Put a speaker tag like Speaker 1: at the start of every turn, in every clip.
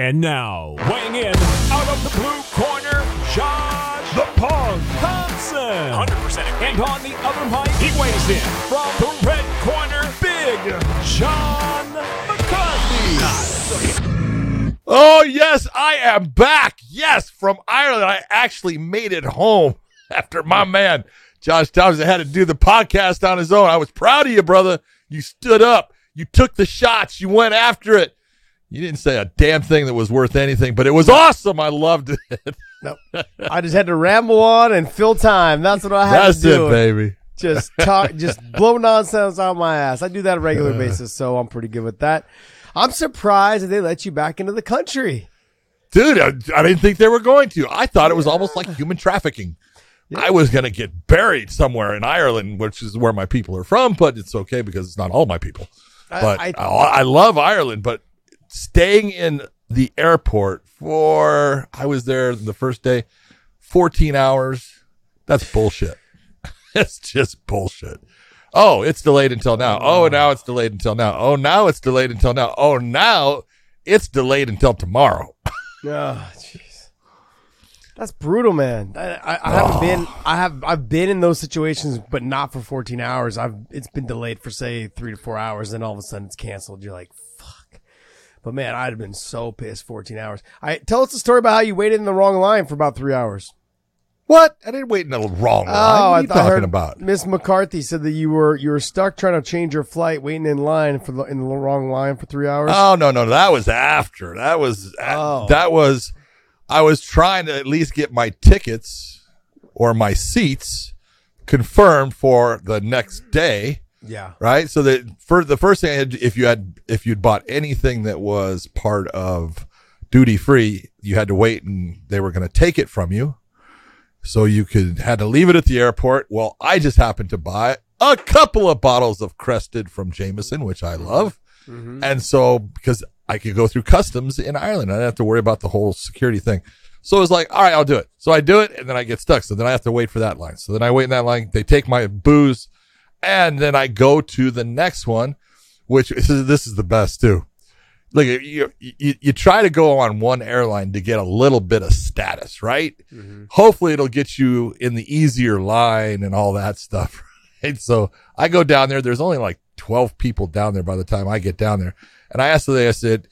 Speaker 1: And now, weighing in out of the blue corner, Josh the Punk Thompson. 100% And on the other mic, he weighs in from the red corner, Big John McCarthy.
Speaker 2: Oh, yes, I am back. Yes, from Ireland. I actually made it home after my man, Josh Thompson, had to do the podcast on his own. I was proud of you, brother. You stood up, you took the shots, you went after it. You didn't say a damn thing that was worth anything, but it was awesome. I loved it.
Speaker 3: Nope. I just had to ramble on and fill time. That's what I had
Speaker 2: That's
Speaker 3: to do.
Speaker 2: it, baby.
Speaker 3: Just talk, just blow nonsense out my ass. I do that on a regular uh. basis, so I'm pretty good with that. I'm surprised that they let you back into the country.
Speaker 2: Dude, I, I didn't think they were going to. I thought it was almost like human trafficking. I was going to get buried somewhere in Ireland, which is where my people are from, but it's okay because it's not all my people. But I,
Speaker 3: I-
Speaker 2: I, love Ireland, but staying in the airport for, I was there the first day, 14 hours. That's bullshit. it's just bullshit. Oh, it's delayed until now. Oh, now it's delayed until now. Oh, now it's delayed until now. Oh, now it's delayed until tomorrow.
Speaker 3: Oh, jeez. That's brutal, man. I, I, I haven't been. I have. I've been in those situations, but not for 14 hours. I've. It's been delayed for say three to four hours, and all of a sudden it's canceled. You're like. But man, I'd have been so pissed. 14 hours. I tell us the story about how you waited in the wrong line for about three hours.
Speaker 2: What? I didn't wait in the wrong oh, line. what are
Speaker 3: Oh, I
Speaker 2: you talking about?
Speaker 3: Miss McCarthy said that you were you were stuck trying to change your flight, waiting in line for the in the wrong line for three hours.
Speaker 2: Oh no, no, that was after. That was
Speaker 3: Oh.
Speaker 2: that was. I was trying to at least get my tickets or my seats confirmed for the next day,
Speaker 3: yeah.
Speaker 2: right? So that for the first thing I had, if you had if you'd bought anything that was part of duty free, you had to wait and they were going to take it from you. So you could had to leave it at the airport. Well, I just happened to buy a couple of bottles of Crested from Jameson, which I mm-hmm. love. Mm-hmm. And so because I could go through customs in Ireland, I didn't have to worry about the whole security thing. So it was like, all right, I'll do it. So I do it and then I get stuck. So then I have to wait for that line. So then I wait in that line. They take my booze and then I go to the next one, which this is, this is the best too. Look, you, you, you try to go on one airline to get a little bit of status, right? Mm-hmm. Hopefully it'll get you in the easier line and all that stuff. Right. So I go down there. There's only like 12 people down there by the time I get down there. And I asked the lady, I said,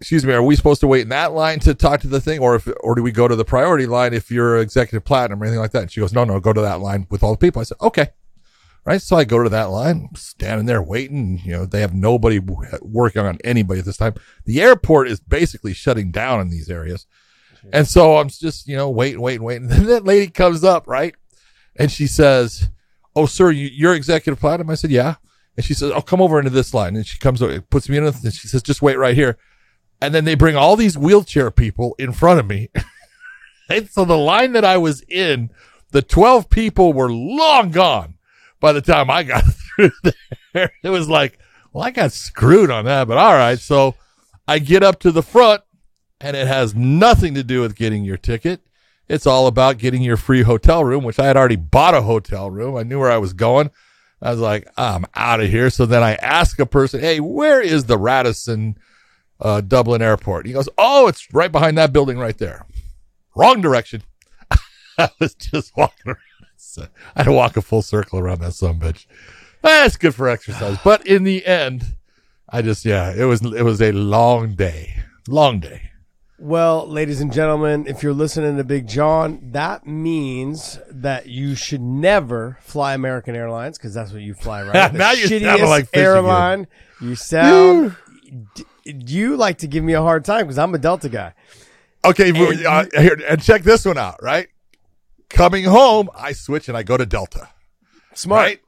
Speaker 2: excuse me, are we supposed to wait in that line to talk to the thing? Or if, or do we go to the priority line if you're executive platinum or anything like that? And she goes, no, no, go to that line with all the people. I said, okay. Right. So I go to that line, standing there waiting. You know, they have nobody working on anybody at this time. The airport is basically shutting down in these areas. And so I'm just, you know, waiting, waiting, waiting. And then that lady comes up, right? And she says, Oh, sir, you, you're executive platinum? I said, Yeah. And she says, Oh, come over into this line. And she comes over, puts me in, and she says, Just wait right here. And then they bring all these wheelchair people in front of me. and so the line that I was in, the 12 people were long gone by the time I got through there. It was like, well, I got screwed on that, but all right. So I get up to the front and it has nothing to do with getting your ticket. It's all about getting your free hotel room, which I had already bought a hotel room. I knew where I was going. I was like, I'm out of here. So then I ask a person, Hey, where is the Radisson, uh, Dublin airport? He goes, Oh, it's right behind that building right there. Wrong direction. I was just walking around. So I had to walk a full circle around that son bitch. That's good for exercise. But in the end, I just, yeah, it was, it was a long day. Long day.
Speaker 3: Well, ladies and gentlemen, if you're listening to Big John, that means that you should never fly American Airlines because that's what you fly, right?
Speaker 2: Now sounding
Speaker 3: shittiest
Speaker 2: like
Speaker 3: airline. You sound. d- you like to give me a hard time because I'm a Delta guy.
Speaker 2: Okay,
Speaker 3: And
Speaker 2: uh, here and check this one out. Right, coming home, I switch and I go to Delta.
Speaker 3: Smart.
Speaker 2: Right,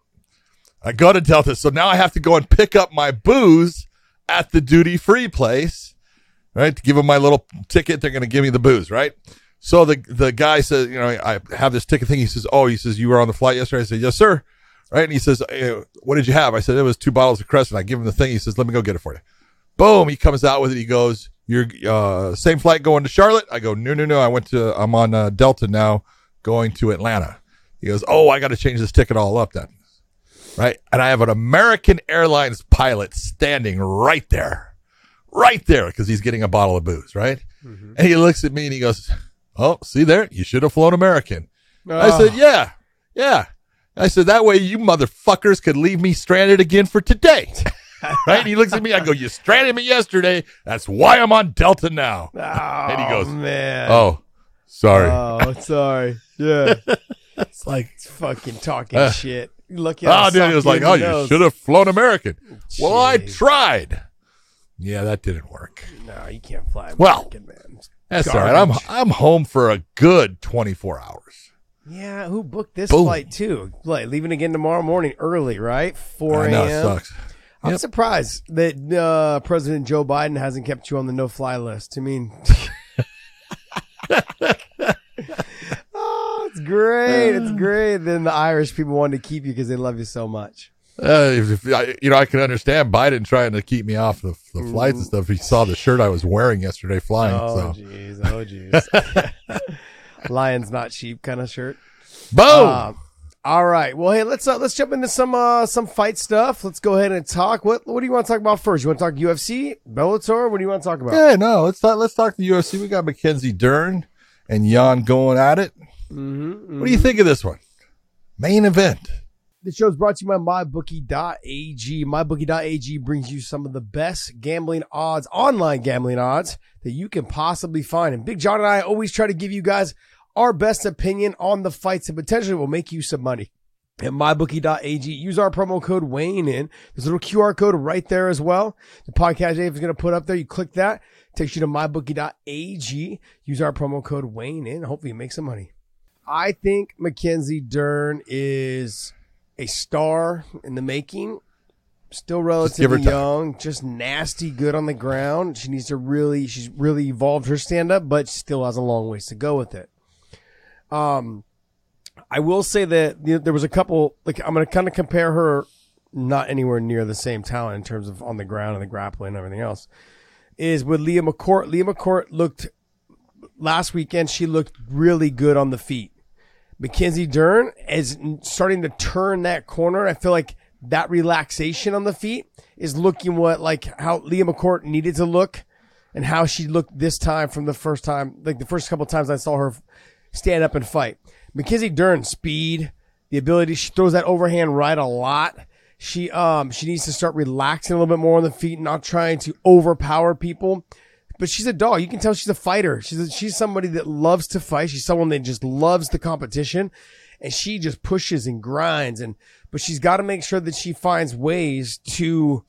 Speaker 2: I go to Delta, so now I have to go and pick up my booze at the duty free place. Right, to give them my little ticket, they're going to give me the booze. Right. So the the guy says, you know, I have this ticket thing. He says, "Oh, he says you were on the flight yesterday." I said, "Yes, sir." Right, and he says, eh, "What did you have?" I said, "It was two bottles of Crescent." I give him the thing. He says, "Let me go get it for you." Boom! He comes out with it. He goes, "You're uh, same flight going to Charlotte?" I go, "No, no, no. I went to. I'm on uh, Delta now, going to Atlanta." He goes, "Oh, I got to change this ticket all up then." Right, and I have an American Airlines pilot standing right there, right there because he's getting a bottle of booze, right?
Speaker 3: Mm-hmm.
Speaker 2: And he looks at me and he goes, "Oh, see there, you should have flown American." I
Speaker 3: Oh.
Speaker 2: said, "Yeah, yeah." I said that way you motherfuckers could leave me stranded again for today. right? And he looks at me. I go, "You stranded me yesterday. That's why I'm on Delta now." and he goes,
Speaker 3: Oh, man.
Speaker 2: "Oh, sorry."
Speaker 3: Oh, sorry. Yeah.
Speaker 2: it's like,
Speaker 3: It's fucking talking
Speaker 2: Uh,
Speaker 3: shit. Lucky
Speaker 2: oh,
Speaker 3: I
Speaker 2: dude, it was like, "Oh, you should have flown American." Well, I tried. Yeah, that didn't work.
Speaker 3: No, you can't fly.
Speaker 2: Well,
Speaker 3: American, man. It's
Speaker 2: That's all right. I'm. I'm home for a good 24 hours.
Speaker 3: Yeah, who booked this
Speaker 2: Boom.
Speaker 3: flight too? Like leaving again tomorrow morning early, right? Four
Speaker 2: I know
Speaker 3: a.m.
Speaker 2: sucks.
Speaker 3: I'm
Speaker 2: Yep.
Speaker 3: surprised that uh, President Joe Biden hasn't kept you on the no-fly list. I mean, oh, it's great. It's great. Then the Irish people wanted to keep you because they love you so much.
Speaker 2: Uh, if, if I, you know, I can understand Biden trying to keep me off the, the flights and stuff. He saw the shirt I was wearing yesterday flying.
Speaker 3: Oh
Speaker 2: so,
Speaker 3: jeez. Oh jeez. Lions not sheep kind of shirt.
Speaker 2: boom.
Speaker 3: Um, all right. Well, hey, let's uh, let's jump into some uh, some fight stuff. Let's go ahead and talk. What what do you want to talk about first? You want to talk UFC, Bellator? What do you want to talk about?
Speaker 2: yeah, no, let's talk. Let's talk the UFC. We got Mackenzie Dern and Yan going at it.
Speaker 3: Mm-hmm,
Speaker 2: What do you think of this one? Main event.
Speaker 3: The show is brought to you by MyBookie.ag. MyBookie.ag brings you some of the best gambling odds, online gambling odds that you can possibly find. And Big John and I always try to give you guys our best opinion on the fights and potentially will make you some money. At mybookie.ag, use our promo code weighing in. There's a little QR code right there as well. The podcast Dave is going to put up there. You click that, takes you to mybookie.ag. Use our promo code weighing in. Hopefully you make some money. I think Mackenzie Dern is a star in the making. Still relatively
Speaker 2: time.
Speaker 3: young, just nasty good on the ground. She needs to really, she's really evolved her stand up, but still has a long ways to go with it. Um, I will say that you know, there was a couple, like, I'm going to kind of compare her, not anywhere near the same talent in terms of on the ground and the grappling and everything else, is with Leah McCourt. Leah McCourt looked, last weekend, she looked really good on the feet. Mackenzie Dern is starting to turn that corner. I feel like that relaxation on the feet is looking what like how Leah McCourt needed to look and how she looked this time from the first time, like the first couple times I saw her stand up and fight. Mackenzie Dern, speed, the ability, she throws that overhand right a lot. She um she needs to start relaxing a little bit more on the feet, and not trying to overpower people. But she's a dog. You can tell she's a fighter. She's a, she's somebody that loves to fight. She's someone that just loves the competition, and she just pushes and grinds. And but she's got to make sure that she finds ways to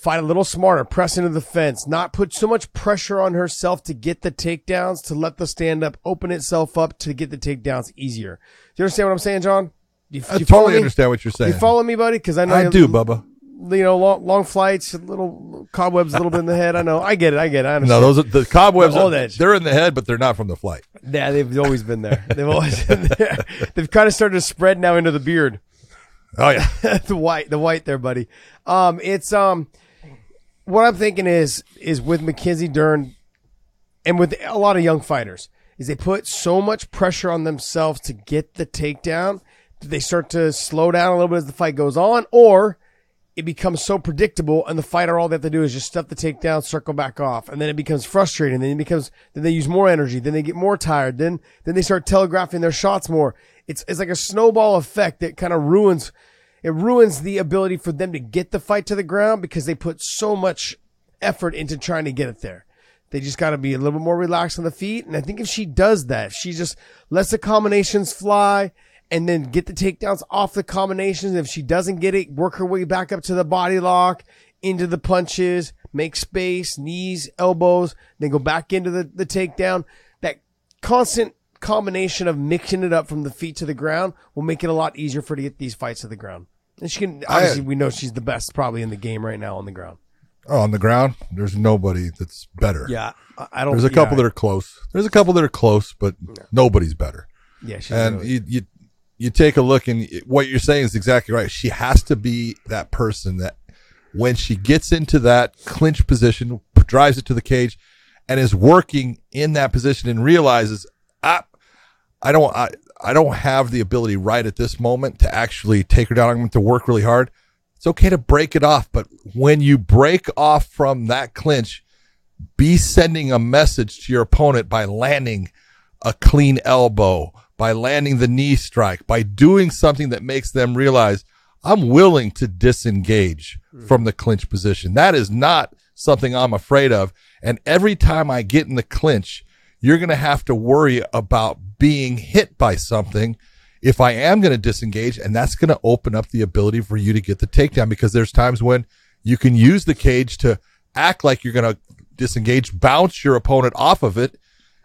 Speaker 3: fight a little smarter, press into the fence, not put so much pressure on herself to get the takedowns, to let the stand up open itself up to get the takedowns easier. Do you understand what I'm saying, John? You,
Speaker 2: I
Speaker 3: you
Speaker 2: totally understand what you're saying.
Speaker 3: You follow me, buddy? Because I know
Speaker 2: I do, Bubba.
Speaker 3: You know, long, long flights, little cobwebs, a little bit in the head. I know. I get it. I get it. I understand.
Speaker 2: No, those are the cobwebs. Are,
Speaker 3: edge.
Speaker 2: they're in the head, but they're not from the flight.
Speaker 3: Yeah, they've always been there. They've always been there. They've kind of started to spread now into the beard.
Speaker 2: Oh yeah,
Speaker 3: the white, the white there, buddy. Um, it's um, what I'm thinking is is with Mackenzie Dern, and with a lot of young fighters, is they put so much pressure on themselves to get the takedown that they start to slow down a little bit as the fight goes on, or it becomes so predictable and the fighter all they have to do is just stuff the takedown, circle back off, and then it becomes frustrating. Then it becomes then they use more energy, then they get more tired, then then they start telegraphing their shots more. It's it's like a snowball effect that kind of ruins it ruins the ability for them to get the fight to the ground because they put so much effort into trying to get it there. They just got to be a little bit more relaxed on the feet. And I think if she does that, if she just lets the combinations fly and then get the takedowns off the combinations. If she doesn't get it, work her way back up to the body lock, into the punches, make space, knees, elbows, then go back into the, the takedown. That constant combination of mixing it up from the feet to the ground will make it a lot easier for her to get these fights to the ground. And she can, obviously, we know she's the best probably in the game right now on the ground.
Speaker 2: oh, on the ground, there's nobody that's better.
Speaker 3: Yeah. I I don't,
Speaker 2: There's a couple
Speaker 3: yeah,
Speaker 2: that are close. There's a couple that are close, but nobody's better.
Speaker 3: yeah, she's
Speaker 2: And
Speaker 3: really-
Speaker 2: you, you you take a look, and what you're saying is exactly right. She has to be that person that when she gets into that clinch position, drives it to the cage, and is working in that position, and realizes, ah, I don't, I, I don't have the ability right at this moment to actually take her down. I'm going to work really hard. It's okay to break it off, but when you break off from that clinch, be sending a message to your opponent by landing a clean elbow, by landing the knee strike, by doing something that makes them realize I'm willing to disengage hmm. from the clinch position. That is not something I'm afraid of. And every time I get in the clinch, you're going to have to worry about being hit by something if I am going to disengage. And that's going to open up the ability for you to get the takedown because there's times when you can use the cage to act like you're going to disengage, bounce your opponent off of it,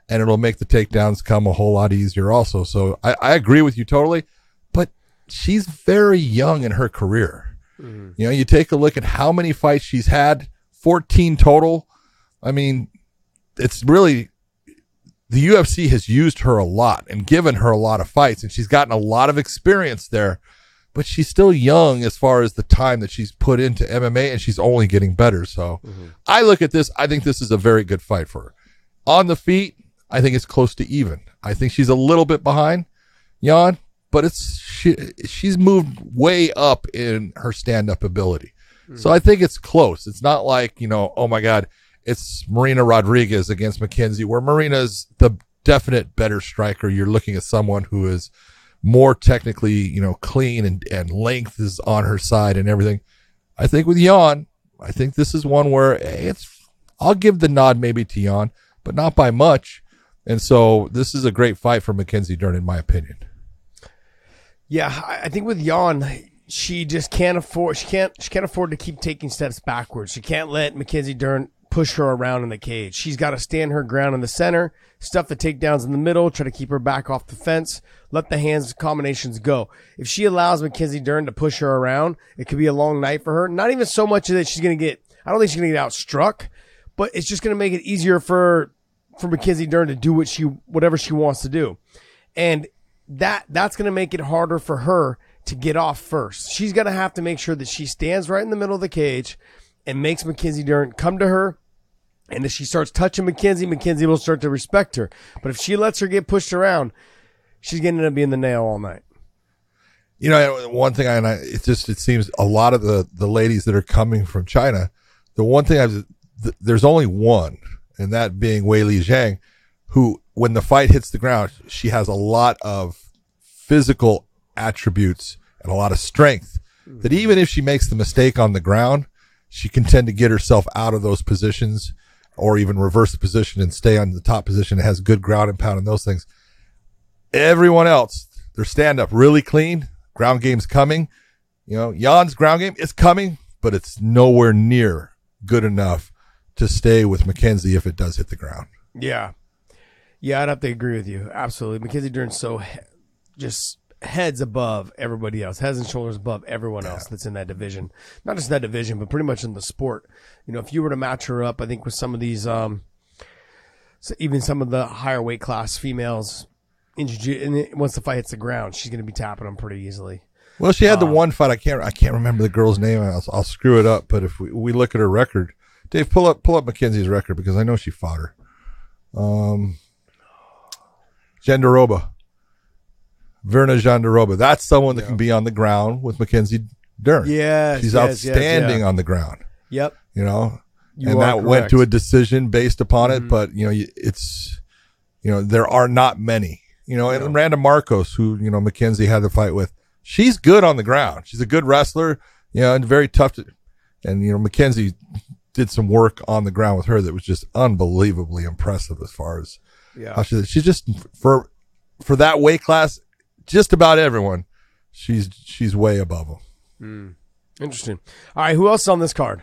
Speaker 2: and it'll make the takedowns come a whole lot easier also. So I, I agree with you totally, but she's very young in her career. Mm-hmm. You know, you take a look at how many fights she's had, 14 total. I mean, it's really the UFC has used her a lot and given her a lot of fights, and she's gotten a lot of experience there. But she's still young as far as the time that she's put into MMA, and she's only getting better. So mm-hmm. I look at this. I think this is a very good fight for her. On the feet, I think it's close to even. I think she's a little bit behind Yan, but it's she, she's moved way up in her stand up ability. Mm. So I think it's close. It's not like, you know, oh my God, it's Marina Rodriguez against Mackenzie, where Marina's the definite better striker. You're looking at someone who is more technically, you know, clean and, and length is on her side and everything. I think with Yan, I think this is one where it's, I'll give the nod maybe to Yan, but not by much. And so this is a great fight for Mackenzie Dern, in my opinion.
Speaker 3: Yeah, I I think with Yan, she just can't afford. She can't. She can't afford to keep taking steps backwards. She can't let Mackenzie Dern push her around in the cage. She's got to stand her ground in the center, stuff the takedowns in the middle, try to keep her back off the fence, let the hands combinations go. If she allows Mackenzie Dern to push her around, it could be a long night for her. Not even so much that she's going to get. I don't think she's going to get outstruck, but it's just going to make it easier for for Mackenzie Dern to do what she whatever she wants to do, and that that's going to make it harder for her to get off first. She's going to have to make sure that she stands right in the middle of the cage and makes Mackenzie Dern come to her. And if she starts touching Mackenzie, Mackenzie will start to respect her. But if she lets her get pushed around, she's going to end up being the nail all night.
Speaker 2: You know, one thing I, and I, it just, it seems a lot of the, the ladies that are coming from China, the one thing I've, th- there's only one, and that being Weili Zhang, who, when the fight hits the ground, she has a lot of physical attributes and a lot of strength that even if she makes the mistake on the ground, she can tend to get herself out of those positions or even reverse the position and stay on the top position. It has good ground and pound and those things. Everyone else, their stand up really clean. Ground game's coming. You know, Yan's ground game is coming, but it's nowhere near good enough to stay with Mackenzie if it does hit the ground.
Speaker 3: Yeah. Yeah, I'd have to agree with you. Absolutely. Mackenzie Dern's so just heads above everybody else, heads and shoulders above everyone else that's in that division. Not just that division, but pretty much in the sport. You know, if you were to match her up, I think with some of these, um, so even some of the higher weight class females, in jiu- and once the fight hits the ground, she's going to be tapping them pretty easily.
Speaker 2: Well, she had the one fight. I can't. I can't remember the girl's name. I'll, I'll screw it up. But if we, we look at her record, Dave, pull up pull up Mackenzie's record because I know she fought her. Um, Jandiroba, Virna Jandiroba. That's someone that can be on the ground with Mackenzie Dern.
Speaker 3: Yes,
Speaker 2: she's
Speaker 3: yes, yes,
Speaker 2: outstanding
Speaker 3: yeah.
Speaker 2: on the ground.
Speaker 3: Yep.
Speaker 2: You know,
Speaker 3: You
Speaker 2: and that went to a.
Speaker 3: Mm-hmm.
Speaker 2: decision based upon it. But you know, it's you know there are not many. You know, and Randa Markos, who you know Mackenzie had the fight with, she's good on the ground. She's a good wrestler. You know, and very tough to. And you know, Mackenzie did some work on the ground with her that was just unbelievably impressive as far as
Speaker 3: Yeah.
Speaker 2: how she, she's just for for that weight class, just about everyone. She's she's way above them. Hmm.
Speaker 3: Interesting. All right, who else is on this card?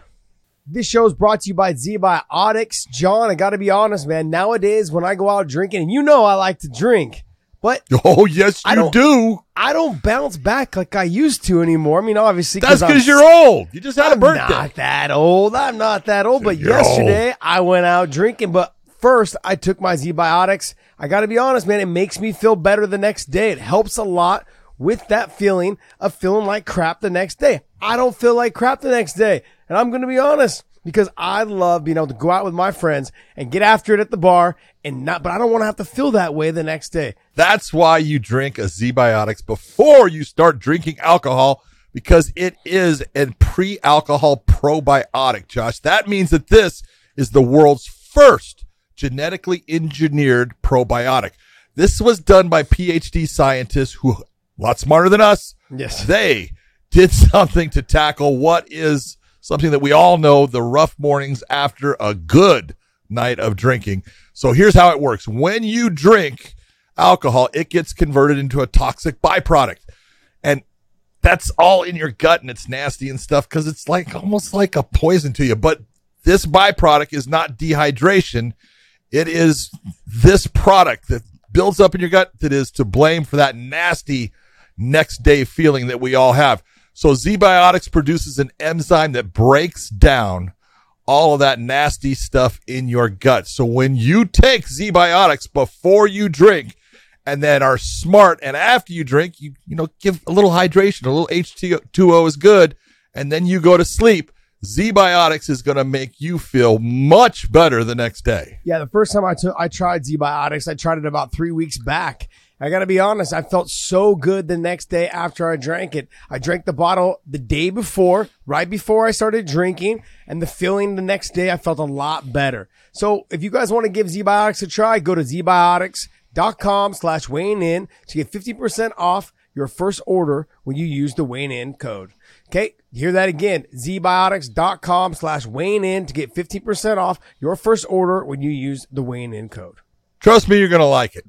Speaker 3: This show is brought to you by ZBiotics. John, I got to be honest, man. Nowadays, when I go out drinking, and you know I like to drink, but
Speaker 2: Oh yes,
Speaker 3: I
Speaker 2: you
Speaker 3: don't-
Speaker 2: do.
Speaker 3: I don't bounce back like I used to anymore. I mean, obviously,
Speaker 2: That's because you're old. You just had a
Speaker 3: I'm
Speaker 2: birthday.
Speaker 3: not that old. I'm not that old. But
Speaker 2: You're
Speaker 3: yesterday I went out drinking. But first I took my ZBiotics. I got to be honest, man. It makes me feel better the next day. It helps a lot with that feeling of feeling like crap the next day. I don't feel like crap the next day. And I'm to be honest because I love being able to go out with my friends and get after it at the bar and not, but I don't want to have to feel that way the next day.
Speaker 2: That's why you drink a ZBiotics before you start drinking alcohol because it is a pre-alcohol probiotic, Josh. That means that this is the world's first genetically engineered probiotic. This was done by PhD scientists who a lot smarter than us.
Speaker 3: Yes.
Speaker 2: They did something to tackle what is something that we all know the rough mornings after a good night of drinking. So here's how it works. When you drink alcohol, it gets converted into a toxic byproduct. And that's all in your gut and it's nasty and stuff because it's like almost like a poison to you. But this byproduct is not dehydration. It is this product that builds up in your gut that is to blame for that nasty next day feeling that we all have. So ZBiotics produces an enzyme that breaks down all of that nasty stuff in your gut. So when you take ZBiotics before you drink and then are smart and after you drink, you, you know, give a little hydration, a little H2O is good. And then you go to sleep. ZBiotics is going to make you feel much better the next day.
Speaker 3: Yeah, the first time I took I tried ZBiotics, I tried it about three weeks back. I got to be honest, I felt so good the next day after I drank it. I drank the bottle the day before, right before I started drinking, and the feeling the next day I felt a lot better. So if you guys want to give ZBiotics a try, go to zbiotics.com slash in to get 50% off your first order when you use the weighing in code. Okay, hear that again. Zbiotics.com slash weighing in to get 50% off your first order when you use the weighing in code.
Speaker 2: Trust me, you're going to like it.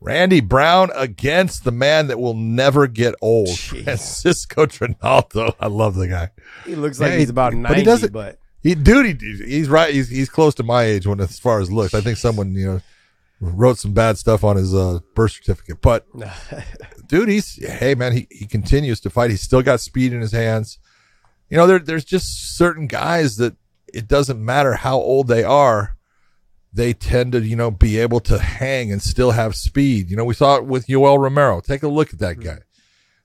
Speaker 2: Randy Brown against the man that will never get old,
Speaker 3: Jeez.
Speaker 2: Francisco Trinaldo. I love the guy.
Speaker 3: He looks like
Speaker 2: Yeah,
Speaker 3: he's
Speaker 2: he-
Speaker 3: about
Speaker 2: but
Speaker 3: 90,
Speaker 2: he doesn't-
Speaker 3: but
Speaker 2: He, dude, he, he's right. He's he's close to my age when as far as looks. I think someone you know wrote some bad stuff on his uh, birth certificate, but dude, he's hey man, he he continues to fight. He's still got speed in his hands. You know, there there's just certain guys that it doesn't matter how old they are, they tend to you know be able to hang and still have speed. You know, we saw it with Yoel Romero. Take a look at that guy.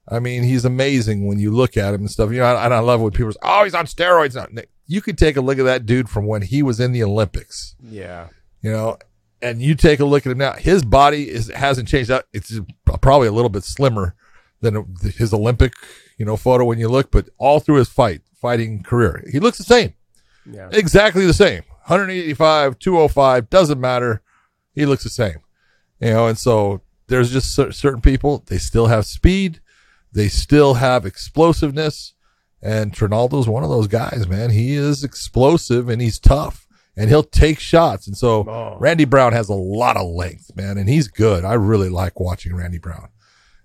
Speaker 2: I mean, he's amazing when you look at him and stuff. You know, and I love when people say, "Oh, he's on steroids." now." You could take a look at that dude from when he was in the Olympics
Speaker 3: yeah.
Speaker 2: you know, and you take a look at him now. His body is hasn't changed. Out. It's probably a little bit slimmer than his Olympic, you know, photo when you look. But all through his fight, fighting career, he looks the same,
Speaker 3: Yeah.
Speaker 2: exactly the same. 185, 205, doesn't matter. He looks the same, you know. And so there's just certain people. They still have speed. They still have explosiveness. And Trinaldo's one of those guys, man. He is explosive and he's tough and he'll take shots. And so
Speaker 3: Oh.
Speaker 2: Randy Brown has a lot of length, man, and he's good. I really like watching Randy Brown.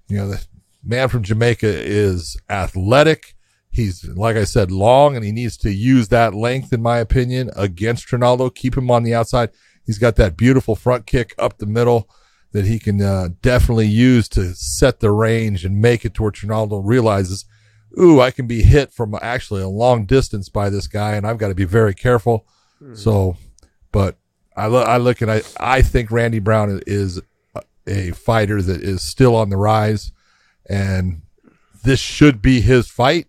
Speaker 2: You know, the man from Jamaica is athletic. He's, like I said, long and he needs to use that length, in my opinion, against Trinaldo. Keep him on the outside. He's got that beautiful front kick up the middle that he can uh, definitely use to set the range and make it to where Trinaldo realizes, ooh, I can be hit from actually a long distance by this guy, and I've got to be very careful. Hmm. So, but I, lo- I look and I, I think Randy Brown is a fighter that is still on the rise, and this should be his fight.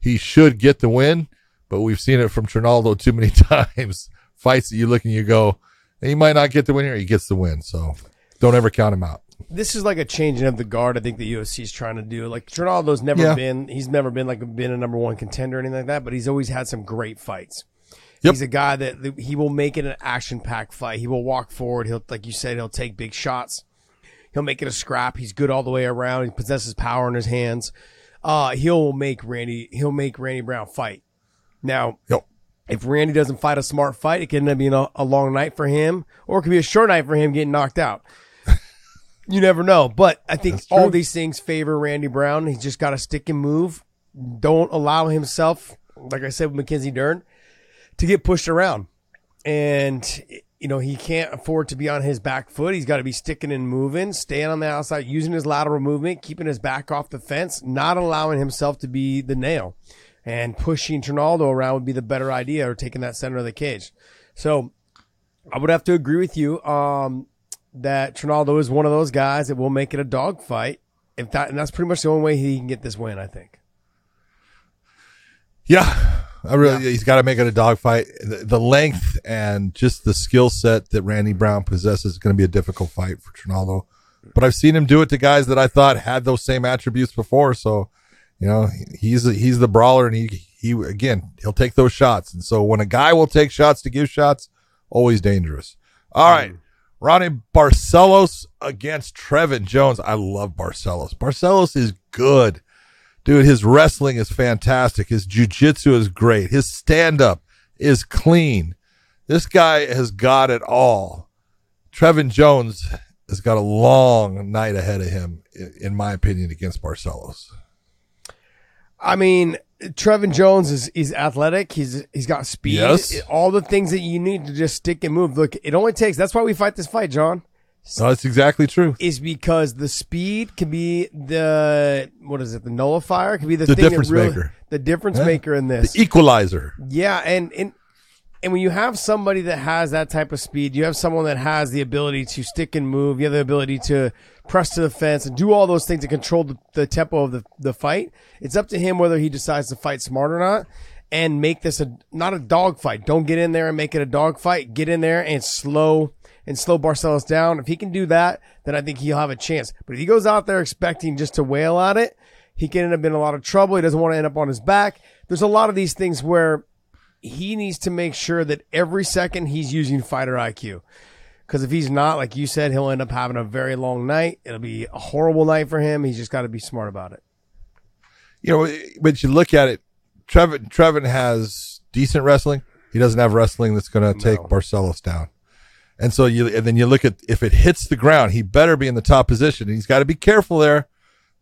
Speaker 2: He should get the win, but we've seen it from Trinaldo too many times. Fights that you look and you go, and he might not get the win here. He gets the win. So don't ever count him out.
Speaker 3: This is like a changing of the guard. I think the UFC is trying to do. Like Trinaldo's never
Speaker 2: Yeah.
Speaker 3: been. He's never been like been a number one contender or anything like that. But he's always had some great fights.
Speaker 2: Yep.
Speaker 3: He's a guy that he will make it an action packed fight. He will walk forward. He'll like you said. He'll take big shots. He'll make it a scrap. He's good all the way around. He possesses power in his hands. Uh, he'll make Randy. He'll make Randy Brown fight. Now,
Speaker 2: Yep.
Speaker 3: if Randy doesn't fight a smart fight, it can end up being a, a long night for him, or it could be a short night for him getting knocked out. you never know. But I think all these things favor Randy Brown. He's just got to stick and move. Don't allow himself, like I said with Mackenzie Dern, to get pushed around. And you know he can't afford to be on his back foot. He's got to be sticking and moving, staying on the outside, using his lateral movement, keeping his back off the fence, not allowing himself to be the nail. And pushing Trinaldo around would be the better idea, or taking that center of the cage. So I would have to agree with you um, that Trinaldo is one of those guys that will make it a dog fight. If that, and that's pretty much the only way he can get this win, I think.
Speaker 2: Yeah, I really. He's got to make it a dogfight. The, the length and just the skill set that Randy Brown possesses is going to be a difficult fight for Trinaldo. But I've seen him do it to guys that I thought had those same attributes before. So You know, he's he's the brawler, and he he again he'll take those shots. And so when a guy will take shots to give shots, always dangerous. All right, Raoni Barcelos against Trevin Jones. I love Barcelos. Barcelos is good, dude. His wrestling is fantastic. His jujitsu is great. His stand up is clean. This guy has got it all. Trevin Jones has got a long night ahead of him, in my opinion, against Barcelos.
Speaker 3: I mean, Trevin Jones is he's athletic. He's he's got speed.
Speaker 2: Yes.
Speaker 3: All the things that you need to just stick and move. Look, it only takes. That's why we fight this fight, John.
Speaker 2: No, that's exactly true.
Speaker 3: Is because the speed can be the what is it? The nullifier can be the,
Speaker 2: The difference
Speaker 3: really-
Speaker 2: maker.
Speaker 3: The difference
Speaker 2: Yeah.
Speaker 3: maker in this.
Speaker 2: The equalizer.
Speaker 3: Yeah, and and and when you have somebody that has that type of speed, you have someone that has the ability to stick and move. You have the ability to press to the fence and do all those things to control the, the tempo of the, the fight. It's up to him whether he decides to fight smart or not and make this a not a dog fight. Don't get in there and make it a dog fight. Get in there and slow and slow Barcelos down. If he can do that, then I think he'll have a chance. But if he goes out there expecting just to wail at it, he can end up in a lot of trouble. He doesn't want to end up on his back. There's a lot of these things where he needs to make sure that every second he's using fighter IQ. Because if he's not, like you said, he'll end up having a very long night. It'll be a horrible night for him. He's just got to be smart about it.
Speaker 2: You know, but you look at it, Trevin, Trevin has decent wrestling. He doesn't have wrestling that's going to take Barcelos down. And so you, and then you look at if it hits the ground, he better be in the top position. He's got to be careful there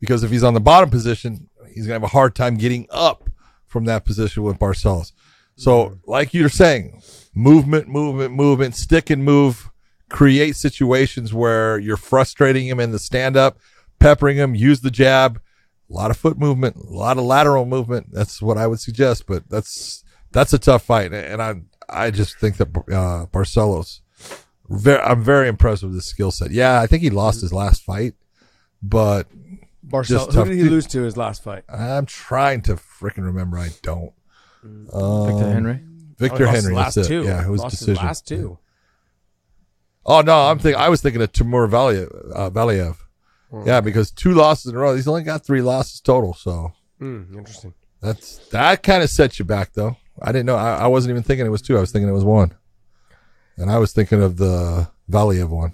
Speaker 2: because if he's on the bottom position, he's going to have a hard time getting up from that position with Barcelos. So, like you're saying, movement, movement, movement, stick and move, create situations where you're frustrating him in the stand up, peppering him, use the jab, a lot of foot movement, a lot of lateral movement. That's what I would suggest, but that's, that's a tough fight. And I, I just think that, uh, Barcelos, very, I'm very impressed with his skill set. Yeah, I think he lost his last fight, but
Speaker 3: Barcelos,
Speaker 2: Just
Speaker 3: who did he lose to his last fight?
Speaker 2: I'm trying to freaking remember. I don't.
Speaker 4: Victor Henry.
Speaker 2: Victor
Speaker 3: Oh, he lost
Speaker 2: Henry.
Speaker 3: last
Speaker 2: it.
Speaker 3: two.
Speaker 2: Yeah, it was
Speaker 3: Lost his
Speaker 2: decision.
Speaker 3: last two.
Speaker 2: Oh no, I'm thinking. I was thinking of Timur Valiev. Uh, Valiev. Yeah, because two losses in a row. He's only got three losses total. So
Speaker 3: Hmm, interesting.
Speaker 2: that's that kind of sets you back, though. I didn't know. I, I wasn't even thinking it was two. I was thinking it was one, and I was thinking of the Valiev one.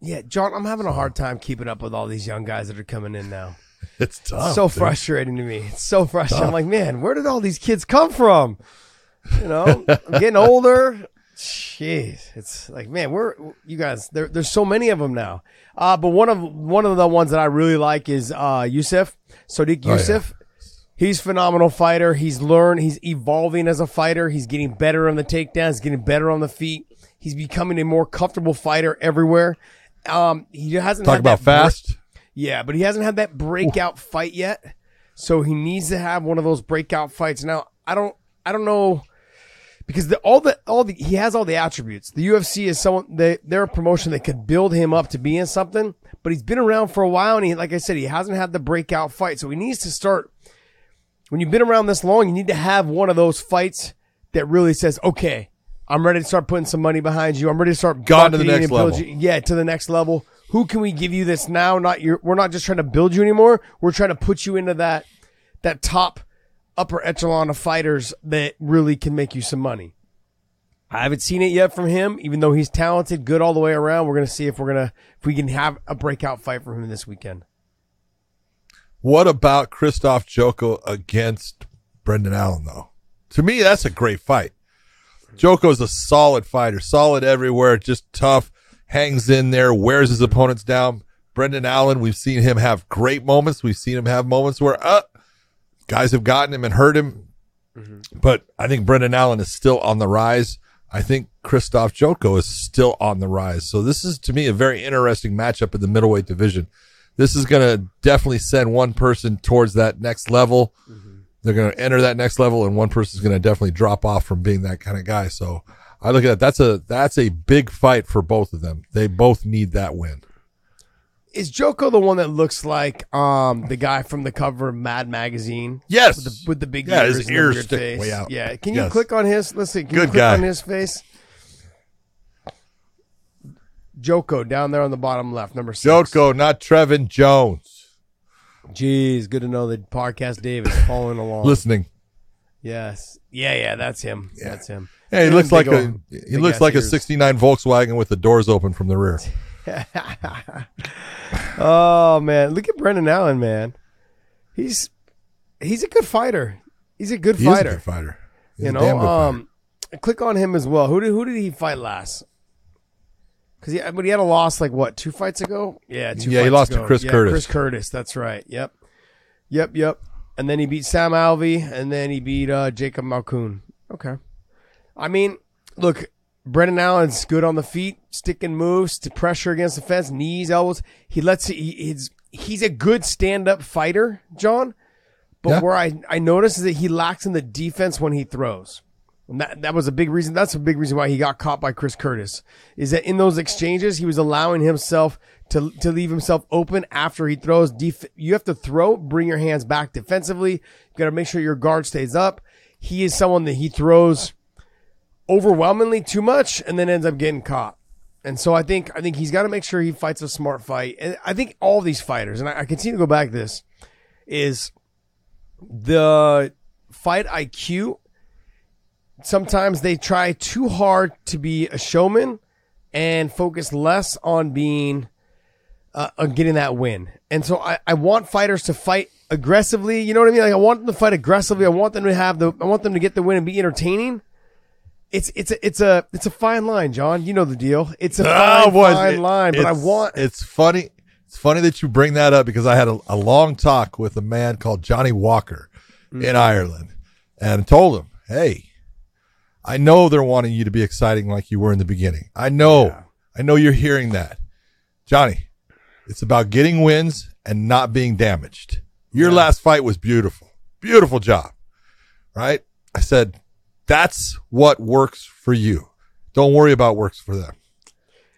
Speaker 3: Yeah, John, I'm having a hard time keeping up with all these young guys that are coming in now.
Speaker 2: It's tough.
Speaker 3: so
Speaker 2: dude.
Speaker 3: frustrating to me. It's so frustrating. I'm like, man, where did all these kids come from? You know, I'm getting older. Jeez, it's like, man, we're you guys. There, there's so many of them now. Uh, but one of one of the ones that I really like is uh, Yusuf Sadiq
Speaker 2: Oh, yeah.
Speaker 3: Yusuf. He's a phenomenal fighter. He's learned. He's evolving as a fighter. He's getting better on the takedowns. Getting better on the feet. He's becoming a more comfortable fighter everywhere. Um, he hasn't
Speaker 2: Talk
Speaker 3: had
Speaker 2: about
Speaker 3: that break-
Speaker 2: fast.
Speaker 3: yeah, but he hasn't had that breakout fight yet. So he needs to have one of those breakout fights. Now, I don't I don't know because the, all the all the he has all the attributes. The UFC is someone they they're a promotion that could build him up to being something, but he's been around for a while and he like I said he hasn't had the breakout fight. So he needs to start when you've been around this long, you need to have one of those fights that really says, "Okay, I'm ready to start putting some money behind you. I'm ready to start
Speaker 2: Gone to the next level.
Speaker 3: you- yeah, to the next level. Who can we give you this now? Not your. We're not just trying to build you anymore. We're trying to put you into that that top upper echelon of fighters that really can make you some money. I haven't seen it yet from him, even though he's talented, good all the way around. We're gonna see if we're gonna if we can have a breakout fight for him this weekend.
Speaker 2: What about Krzysztof Jotko against Brendan Allen, though? To me, that's a great fight. Jotko's a solid fighter, solid everywhere, just tough, hangs in there, wears his opponents down. Brendan Allen, we've seen him have great moments. We've seen him have moments where, uh, guys have gotten him and hurt him. But I think Brendan Allen is still on the rise. I think Krzysztof Jotko is still on the rise. So this is to me a very interesting matchup in the middleweight division. This is going to definitely send one person towards that next level. They're going to enter that next level, and one person's going to definitely drop off from being that kind of guy. So I look at that. That's a that's a big fight for both of them. They both need that win.
Speaker 3: Is Jotko the one that looks like um the guy from the cover of Mad Magazine?
Speaker 2: Yes.
Speaker 3: with the, with the big
Speaker 2: Yeah,
Speaker 3: ears,
Speaker 2: his ears stick
Speaker 3: face.
Speaker 2: way out.
Speaker 3: Yeah, can you
Speaker 2: Yes.
Speaker 3: click on his? Let's see. Can you
Speaker 2: Good
Speaker 3: click
Speaker 2: guy.
Speaker 3: on his face? Jotko down there on the bottom left, number six.
Speaker 2: Jotko, not Trevin Jones.
Speaker 3: Jeez, good to know that podcast Dave is following along.
Speaker 2: Listening.
Speaker 3: Yes. Yeah, yeah, that's him. That's him.
Speaker 2: Yeah, he looks like a
Speaker 3: old-
Speaker 2: he looks like a '69 Volkswagen with the doors open from the rear.
Speaker 3: Oh man, look at Brendan Allen, man. He's he's a good fighter. He's a good
Speaker 2: He is a
Speaker 3: fighter.
Speaker 2: good fighter. He's
Speaker 3: you
Speaker 2: a
Speaker 3: know,
Speaker 2: good fighter.
Speaker 3: um, click on him as well. Who did who did he fight last? Because he, but he had a loss like what two fights ago? Yeah, two.
Speaker 2: Yeah, he lost to. Chris
Speaker 3: Yeah,
Speaker 2: Curtis.
Speaker 3: Chris Curtis, that's right. Yep, yep, yep. And then he beat Sam Alvey, and then he beat uh, Jacob Malkoun. Okay, I mean, look, Brendan Allen's good on the feet, sticking moves to pressure against the fence, knees, elbows. He lets he, he's he's a good stand up fighter, John. But
Speaker 2: Yeah.
Speaker 3: where I I notice is that he lacks in the defense when he throws. That, that was a big reason. That's a big reason why he got caught by Chris Curtis. Is that in those exchanges, he was allowing himself to, to leave himself open after he throws. Def- you have to throw, bring your hands back defensively. You got to make sure your guard stays up. He is someone that he throws overwhelmingly too much and then ends up getting caught. And so I think, I think he's got to make sure he fights a smart fight. And I think all these fighters, and I, I continue to go back to this, is the fight IQ sometimes they try too hard to be a showman and focus less on being uh, on getting that win. And so I, I want fighters to fight aggressively. You know what I mean? Like I want them to fight aggressively. I want them to have the I want them to get the win and be entertaining. It's it's a it's a it's a fine line, John. You know the deal. It's a fine,
Speaker 2: Oh, boy,
Speaker 3: fine
Speaker 2: it-
Speaker 3: line, but I want
Speaker 2: It's funny. It's funny that you bring that up because I had a, a long talk with a man called Johnny Walker
Speaker 3: Mm-hmm.
Speaker 2: in Ireland, and told him, "Hey, I know they're wanting you to be exciting like you were in the beginning. I know. I know you're hearing that, Johnny. It's about getting wins and not being damaged. Your last fight was beautiful, beautiful job, right? I said." That's what works for you. Don't worry about works for them.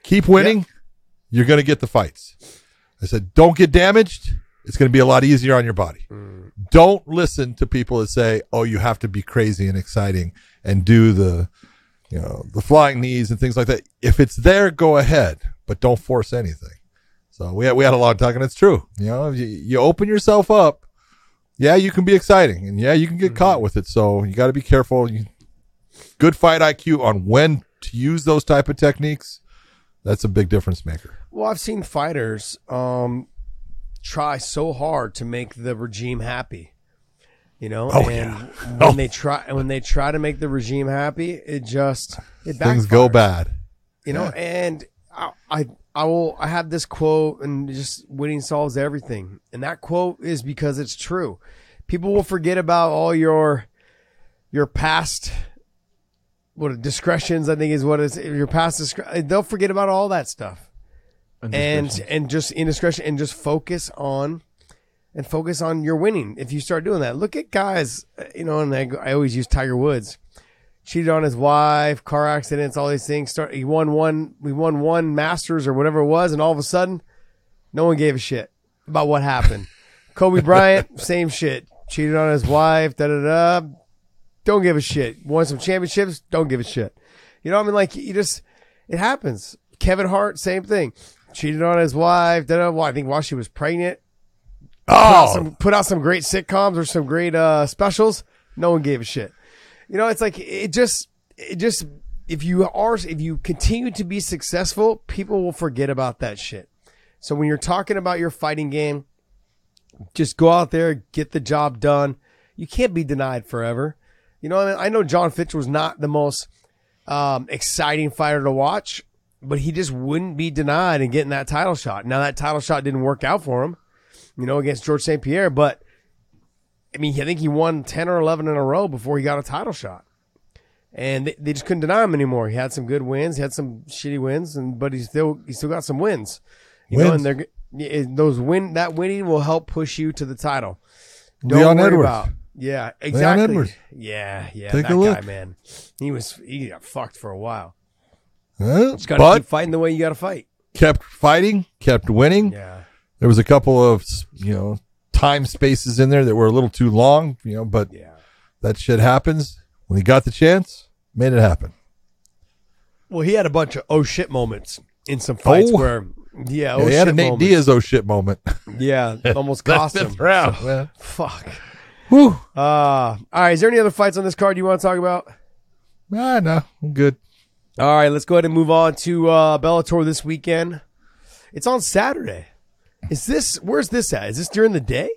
Speaker 2: Keep winning you're going to get the fights. I said, don't get damaged. It's going to be a lot easier on your body. Mm. Don't listen to people that say, oh, you have to be crazy and exciting and do the, you know, the flying knees and things like that. If it's there, go ahead, but don't force anything. So we had, we had a long talk and it's true. You know, you, you open yourself up. Yeah, you can be exciting and yeah, you can get caught with it. So you got to be careful. You, good fight IQ on when to use those type of techniques. That's a big difference maker.
Speaker 3: Well, I've seen fighters um, try so hard to make the regime happy. You know,
Speaker 2: Oh,
Speaker 3: and
Speaker 2: yeah.
Speaker 3: when
Speaker 2: Oh.
Speaker 3: they try when they try to make the regime happy, it just it
Speaker 2: Things go bad.
Speaker 3: You know, and I, I I will I have this quote and just winning solves everything. And that quote is because it's true. People will forget about all your your past what discretions I think is what is your past discre- they'll forget about all that stuff and and just indiscretion and just focus on and focus on your winning. If you start doing that look at guys uh, you know and I, I always use tiger woods. Cheated on his wife car accidents all these things start he won one we won one masters or whatever it was and all of a sudden no one gave a shit about what happened. Kobe bryant same shit. Cheated on his wife da da da. Don't give a shit. Won some championships don't give a shit. You know what i mean? Like you just it happens. Kevin hart same thing. Cheated on his wife da da. Well, i think while she was pregnant put out,
Speaker 2: Oh,
Speaker 3: some, put out some great sitcoms or some great uh, specials. No one gave a shit. You know, it's like it just, it just, if you are, if you continue to be successful, people will forget about that shit. So when you're talking about your fighting game, just go out there, get the job done. You can't be denied forever. You know, I, mean, I know John Fitch was not the most um, exciting fighter to watch, but he just wouldn't be denied in getting that title shot. Now that title shot didn't work out for him you know, against George St. Pierre. But I mean, I think he won 10 or 11 in a row before he got a title shot. And they, they just couldn't deny him anymore. He had some good wins, he had some shitty wins, and but he still he still got some wins. You know, and they're those win that winning will help push you to the title.
Speaker 2: Leon
Speaker 3: worry
Speaker 2: Edwards.
Speaker 3: about yeah, exactly.
Speaker 2: Leon Edwards.
Speaker 3: Yeah, yeah,
Speaker 2: Take
Speaker 3: that
Speaker 2: a look.
Speaker 3: guy, man. He was he got fucked for a while.
Speaker 2: Huh?
Speaker 3: Just gotta
Speaker 2: but
Speaker 3: keep fighting the way you gotta fight.
Speaker 2: kept fighting, kept winning.
Speaker 3: Yeah.
Speaker 2: There was a couple of you know time spaces in there that were a little too long, you know, but
Speaker 3: Yeah.
Speaker 2: that shit happens. When he got the chance, made it happen.
Speaker 3: Well, he had a bunch of oh shit moments in some fights
Speaker 2: Oh.
Speaker 3: where, yeah,
Speaker 2: Yeah,
Speaker 3: oh,
Speaker 2: he had a Nate. Diaz oh shit moment.
Speaker 3: Yeah, almost cost him.
Speaker 2: round, man.
Speaker 3: Fuck.
Speaker 2: Whew.
Speaker 3: Uh, all right. Is there any other fights on this card you want to talk about?
Speaker 2: Ah, no, I'm good.
Speaker 3: All right, let's go ahead and move on to uh, Bellator this weekend. It's on Saturday. Is this where's this at? Is this during the day?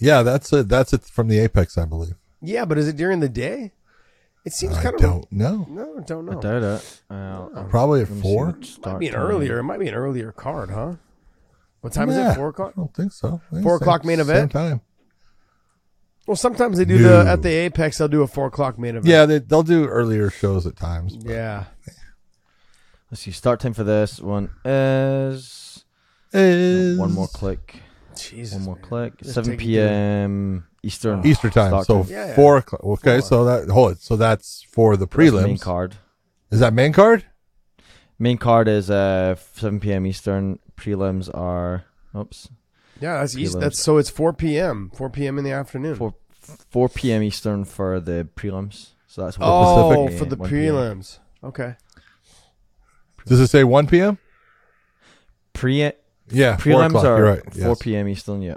Speaker 2: Yeah, that's it. That's it from the Apex, I believe.
Speaker 3: Yeah, but is it during the day? It seems
Speaker 2: I
Speaker 3: kind of
Speaker 2: don't know.
Speaker 3: no, don't know.
Speaker 4: Doubt it. Uh,
Speaker 2: Probably at
Speaker 4: let me see
Speaker 2: four.
Speaker 4: what
Speaker 3: Might be an earlier. It might be an earlier card, huh? What time is it? Four o'clock.
Speaker 2: I don't think so. Think
Speaker 3: Four o'clock main event.
Speaker 2: same
Speaker 3: event?
Speaker 2: time.
Speaker 3: Well, sometimes they do
Speaker 2: No.
Speaker 3: the at the Apex. They'll do a four o'clock main event.
Speaker 2: Yeah, they, they'll do earlier shows at times. but-
Speaker 3: yeah.
Speaker 4: Let's see. Start time for this one is
Speaker 2: Is
Speaker 4: one more click.
Speaker 3: Jesus.
Speaker 4: One more
Speaker 3: man.
Speaker 4: click.
Speaker 3: Just
Speaker 4: Seven
Speaker 3: take it
Speaker 4: p.m. Eastern.
Speaker 2: Easter time.
Speaker 4: Start
Speaker 2: So
Speaker 3: Yeah, yeah.
Speaker 2: four o'clock. Okay,
Speaker 3: Four.
Speaker 2: so that hold it. So that's for the
Speaker 4: That's the main
Speaker 2: prelims.
Speaker 4: card.
Speaker 2: Is that main card?
Speaker 4: Main card is uh 7 p.m. Eastern. Prelims are oops
Speaker 3: Yeah, that's easy.
Speaker 4: Prelims.
Speaker 3: That's so it's four p.m. Four p.m. in the afternoon.
Speaker 4: 4 4 p.m. Eastern for the prelims. So that's what
Speaker 3: oh,
Speaker 2: Pacific?
Speaker 3: for the
Speaker 4: 1 p.m.
Speaker 3: prelims. Okay.
Speaker 2: Does it say one p.m.?
Speaker 4: Pre
Speaker 2: Yeah, four
Speaker 4: prelims
Speaker 2: o'clock.
Speaker 4: are
Speaker 2: You're right.
Speaker 4: 4
Speaker 2: Yes.
Speaker 4: p.m. Eastern. Yeah,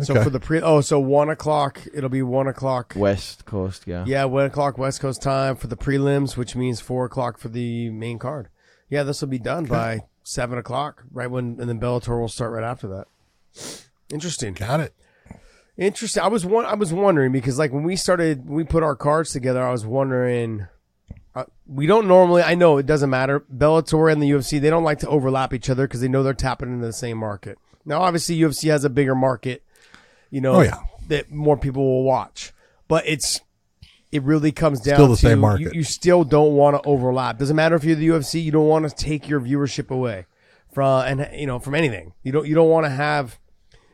Speaker 3: So
Speaker 2: Okay.
Speaker 3: for the pre, oh, so one o'clock. It'll be one o'clock.
Speaker 4: West Coast. Yeah.
Speaker 3: Yeah, one o'clock West Coast time for the prelims, which means four o'clock for the main card. Yeah, this will be done by seven o'clock, right when, and then Bellator will start right after that. Interesting.
Speaker 2: Got it.
Speaker 3: Interesting. I was one. I was wondering because like when we started, we put our cards together. I was wondering. Uh, we don't normally. I know it doesn't matter. Bellator and the UFC they don't like to overlap each other because they know they're tapping into the same market. Now, obviously, UFC has a bigger market. You know,
Speaker 2: Oh, yeah.
Speaker 3: that more people will watch, but it's it really comes down
Speaker 2: Still the
Speaker 3: to
Speaker 2: same
Speaker 3: You, you still don't want to overlap. Doesn't matter if you're the UFC. You don't want to take your viewership away from and you know from anything. You don't. You don't want to have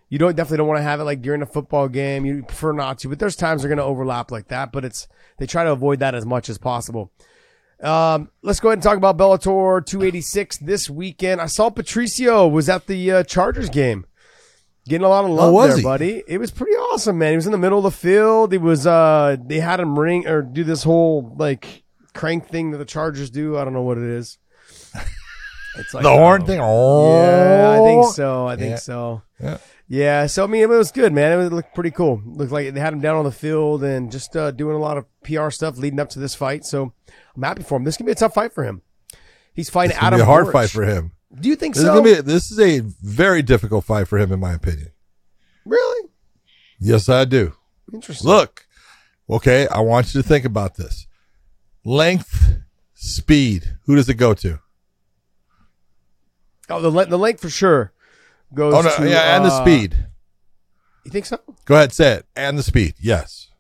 Speaker 3: you don't definitely don't want to have it like during a football game. You prefer not to, but there's times they're going to overlap like that. But it's they try to avoid that as much as possible. Um, let's go ahead and talk about Bellator 286 this weekend. I saw Patricio was at the uh, Chargers game, getting a lot of love
Speaker 2: was
Speaker 3: there,
Speaker 2: he?
Speaker 3: buddy. It was pretty awesome, man. He was in the middle of the field. He was uh, they had him ring or do this whole like crank thing that the Chargers do. I don't know what it is. It's like
Speaker 2: The horn
Speaker 3: oh,
Speaker 2: thing. Oh,
Speaker 3: yeah, I think so. I think
Speaker 2: Yeah.
Speaker 3: so.
Speaker 2: Yeah.
Speaker 3: Yeah, so I mean, it was good, man. It looked pretty cool. Looked like they had him down on the field and just uh, doing a lot of PR stuff leading up to this fight. So I'm happy for him. This can be a tough fight for him. He's fighting Adam.
Speaker 2: be a hard
Speaker 3: Borics.
Speaker 2: fight for him.
Speaker 3: Do you think
Speaker 2: This
Speaker 3: so?
Speaker 2: is gonna. This is a very difficult fight for him, in my opinion.
Speaker 3: really
Speaker 2: Yes, I do.
Speaker 3: interesting.
Speaker 2: Look, okay, I want you to think about this. Length, speed. Who does it go to?
Speaker 3: Oh, the le- the length for sure goes.
Speaker 2: Oh no,
Speaker 3: to,
Speaker 2: yeah, and the
Speaker 3: uh,
Speaker 2: speed.
Speaker 3: You think so?
Speaker 2: Go ahead, say it. And the speed. Yes.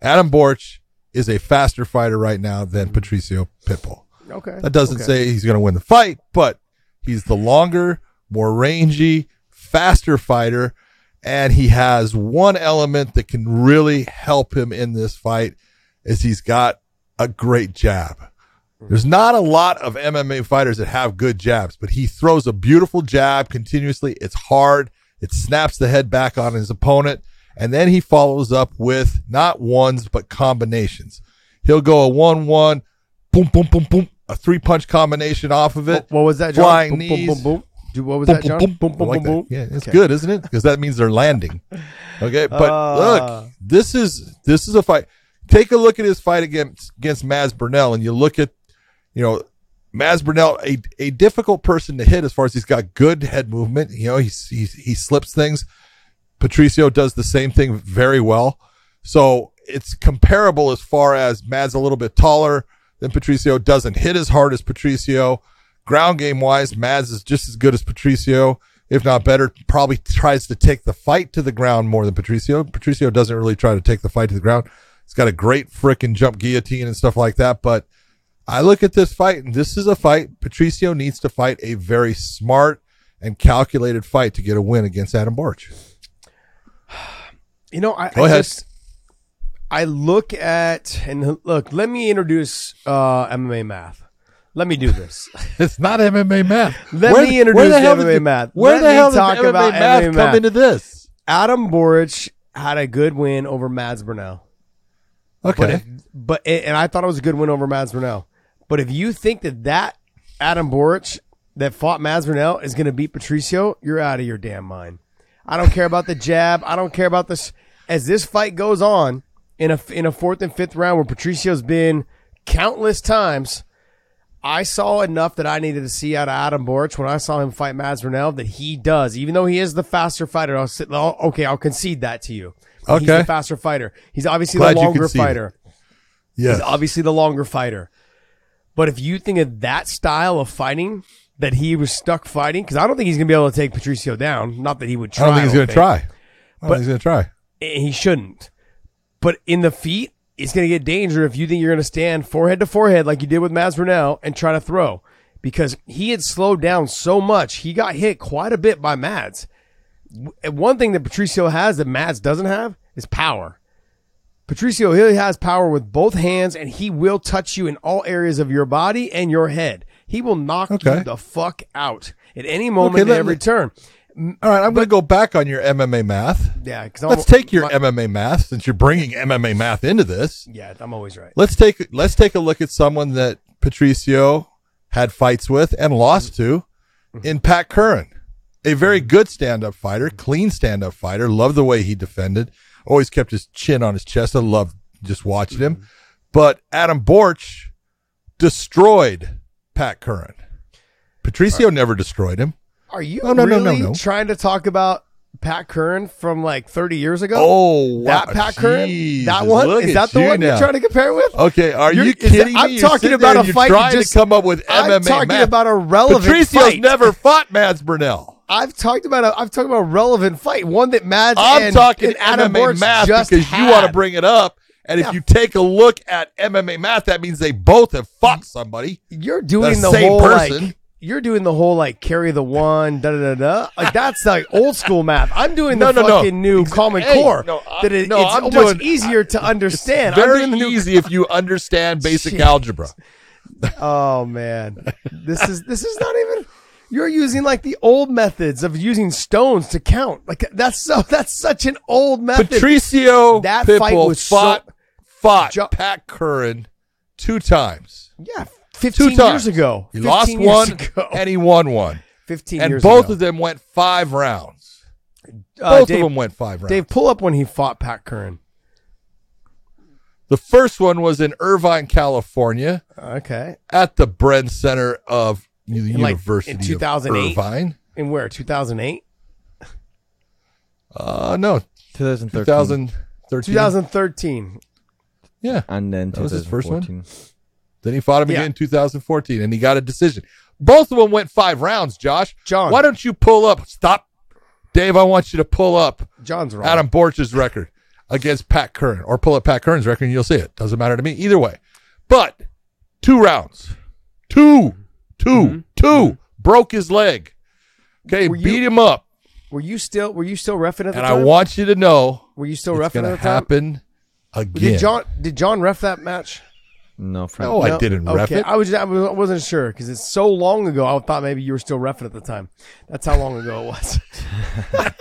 Speaker 2: Adam Borics is a faster fighter right now than mm-hmm. Patricio Pitbull.
Speaker 3: Okay.
Speaker 2: That doesn't
Speaker 3: Okay.
Speaker 2: say he's going to win the fight, but he's the longer, more rangy, faster fighter. And he has one element that can really help him in this fight is he's got a great jab. Mm-hmm. There's not a lot of MMA fighters that have good jabs, but he throws a beautiful jab continuously. It's hard. It snaps the head back on his opponent. And then he follows up with not ones, but combinations. He'll go a one, one, boom, boom, boom, boom, a three punch combination off of it.
Speaker 3: What was that, John?
Speaker 2: Flying
Speaker 3: boom,
Speaker 2: knees.
Speaker 3: Boom, boom, boom. Dude, what was
Speaker 2: Boom,
Speaker 3: that, John?
Speaker 2: boom,
Speaker 3: Boom,
Speaker 2: boom.
Speaker 3: boom,
Speaker 2: like
Speaker 3: boom, boom.
Speaker 2: Yeah, it's
Speaker 3: Okay.
Speaker 2: good, isn't it? Because that means they're landing. Okay, but
Speaker 3: Ah.
Speaker 2: look, this is this is a fight. Take a look at his fight against against Mads Burnell, and you look at, you know, Mads Burnell, a a difficult person to hit as far as he's got good head movement. You know, he's, he's he slips things. Patricio does the same thing very well. So it's comparable as far as Mad's is a little bit taller than Patricio, doesn't hit as hard as Patricio. Ground game wise, Mads is just as good as Patricio, if not better. Probably tries to take the fight to the ground more than Patricio. Patricio doesn't really try to take the fight to the ground. He's got a great frickin' jump guillotine and stuff like that. But I look at this fight, and this is a fight. Patricio needs to fight a very smart and calculated fight to get a win against Adam Borics.
Speaker 3: You know, I,
Speaker 2: Go
Speaker 3: I
Speaker 2: ahead.
Speaker 3: just I look at and look. Let me introduce uh, MMA math. Let me do this.
Speaker 2: It's not MMA math.
Speaker 3: Let me introduce
Speaker 2: the hell
Speaker 3: MMA
Speaker 2: did the-
Speaker 3: math.
Speaker 2: Where
Speaker 3: Let
Speaker 2: the hell did
Speaker 3: talk
Speaker 2: MMA
Speaker 3: about
Speaker 2: math
Speaker 3: MMA
Speaker 2: come
Speaker 3: math.
Speaker 2: into this?
Speaker 3: Adam Borics had a good win over Mads Burnell. But,
Speaker 2: Okay.
Speaker 3: if, but and I thought it was a good win over Mads Burnell. But if you think that that Adam Borics that fought Masvidal is going to beat Patricio, you're out of your damn mind. I don't care about the jab. I don't care about this. As this fight goes on in a in a fourth and fifth round, where Patricio's been countless times, I saw enough that I needed to see out of Adam Borics when I saw him fight Masvidal that he does, even though he is the faster fighter. I'll sit, I'll- okay, I'll concede that to you. He's
Speaker 2: Okay.
Speaker 3: the faster fighter. He's obviously
Speaker 2: Glad
Speaker 3: the longer fighter.
Speaker 2: Yes.
Speaker 3: He's obviously the longer fighter. But if you think of that style of fighting that he was stuck fighting, because I don't think he's going to be able to take Patricio down. Not that he would try.
Speaker 2: I don't think he's going to try. I don't
Speaker 3: But-
Speaker 2: think he's going to try.
Speaker 3: He shouldn't. But in the feet, it's going to get danger if you think you're going to stand forehead to forehead like you did with Masvidal and try to throw. Because he had slowed down so much, he got hit quite a bit by Mads. One thing that Patricio has that Mads doesn't have is power. Patricio Hill has power with both hands, and he will touch you in all areas of your body and your head. He will knock
Speaker 2: Okay.
Speaker 3: you the fuck out at any moment,
Speaker 2: Okay,
Speaker 3: at every
Speaker 2: let-
Speaker 3: turn.
Speaker 2: All right, I'm going to go back on your MMA math.
Speaker 3: Yeah, because
Speaker 2: Let's take your MMA math since you're bringing MMA math into this.
Speaker 3: Yeah, I'm always right.
Speaker 2: Let's take let's take a look at someone that Patricio had fights with and lost mm-hmm. to mm-hmm. in Pat Curran. A very mm-hmm. good stand-up fighter, clean stand-up fighter. Loved the way he defended. Always kept his chin on his chest. I loved just watching him. But Adam Borics destroyed Pat Curran. Patricio never destroyed him.
Speaker 3: Are you
Speaker 2: No,
Speaker 3: really
Speaker 2: no, no.
Speaker 3: trying to talk about Pat Curran from like 30 years ago?
Speaker 2: Oh,
Speaker 3: that
Speaker 2: wow.
Speaker 3: Pat Curran,
Speaker 2: Jesus,
Speaker 3: that one is that the
Speaker 2: you
Speaker 3: one
Speaker 2: now.
Speaker 3: you're trying to compare with?
Speaker 2: Okay, are
Speaker 3: You're-
Speaker 2: you
Speaker 3: is that-
Speaker 2: kidding
Speaker 3: I'm
Speaker 2: me? You're
Speaker 3: talking about a fight
Speaker 2: trying
Speaker 3: just-
Speaker 2: to come up with MMA.
Speaker 3: I'm talking
Speaker 2: math.
Speaker 3: about a relevant
Speaker 2: Patricio's
Speaker 3: fight.
Speaker 2: never fought Mads Burnell.
Speaker 3: I've talked about a I've talked about a relevant fight, one that Mads
Speaker 2: I'm
Speaker 3: and,
Speaker 2: talking
Speaker 3: and Adam
Speaker 2: MMA math
Speaker 3: just
Speaker 2: because you want to bring it up. And
Speaker 3: Yeah.
Speaker 2: if you take a look at MMA math, that means they both have fought somebody.
Speaker 3: You're doing
Speaker 2: the
Speaker 3: the,
Speaker 2: same
Speaker 3: whole
Speaker 2: person.
Speaker 3: like you're doing the whole like carry the one da da da da like that's like old school math. I'm doing the
Speaker 2: No, no, no.
Speaker 3: fucking new
Speaker 2: Ex-
Speaker 3: Common
Speaker 2: hey,
Speaker 3: Core
Speaker 2: no, I-
Speaker 3: that it,
Speaker 2: no,
Speaker 3: it's
Speaker 2: I'm doing-
Speaker 3: easier to understand.
Speaker 2: Very
Speaker 3: the new
Speaker 2: easy if you understand basic
Speaker 3: Shit.
Speaker 2: algebra.
Speaker 3: Oh man, this is this is not even. You're using like the old methods of using stones to count. Like that's so that's such an old method.
Speaker 2: Patricio
Speaker 3: That
Speaker 2: Pitbull
Speaker 3: fight was so-
Speaker 2: fought fought
Speaker 3: Jo-
Speaker 2: Pat Curran two times.
Speaker 3: yeah,
Speaker 2: Two
Speaker 3: 15
Speaker 2: times
Speaker 3: years ago.
Speaker 2: He
Speaker 3: 15
Speaker 2: lost
Speaker 3: years
Speaker 2: one
Speaker 3: ago.
Speaker 2: and he won one.
Speaker 3: 15
Speaker 2: And
Speaker 3: years
Speaker 2: both
Speaker 3: ago.
Speaker 2: of them went five rounds.
Speaker 3: Uh,
Speaker 2: Both
Speaker 3: Dave,
Speaker 2: of them went five rounds.
Speaker 3: Dave, pull up when he fought Pat Curran.
Speaker 2: The first one was in Irvine, California,
Speaker 3: Okay,
Speaker 2: at the Bren Center of the
Speaker 3: like,
Speaker 2: University
Speaker 3: in
Speaker 2: of
Speaker 3: 2008?
Speaker 2: Irvine.
Speaker 3: in where 2008,
Speaker 2: Uh, no,
Speaker 4: 2013.
Speaker 2: 2013.
Speaker 3: 2013.
Speaker 2: Yeah.
Speaker 4: and then
Speaker 2: That was his first one?
Speaker 4: 2014.
Speaker 2: Then he fought him
Speaker 3: Yeah.
Speaker 2: again in 2014, and he got a decision. Both of them went five rounds. Josh,
Speaker 3: John.
Speaker 2: why don't you pull up? Stop, Dave. I want you to pull up
Speaker 3: John's wrong.
Speaker 2: Adam Borics's record against Pat Curran, or pull up Pat Curran's record, and you'll see it. Doesn't matter to me either way. But two rounds, two, two, two, broke his leg. Okay,
Speaker 3: Mm-hmm. Were you-
Speaker 2: beat him up,
Speaker 3: were you still were you still refing at the
Speaker 2: and I want you to know
Speaker 3: were you still refing
Speaker 2: going
Speaker 3: at the time?
Speaker 2: happen again.
Speaker 3: Did John did John ref that match?
Speaker 4: No, Frank.
Speaker 2: No, I didn't ref
Speaker 3: okay.
Speaker 2: it.
Speaker 3: I was I was- I wasn't sure because it's so long ago. I thought maybe you were still refing at the time. That's how long ago it was.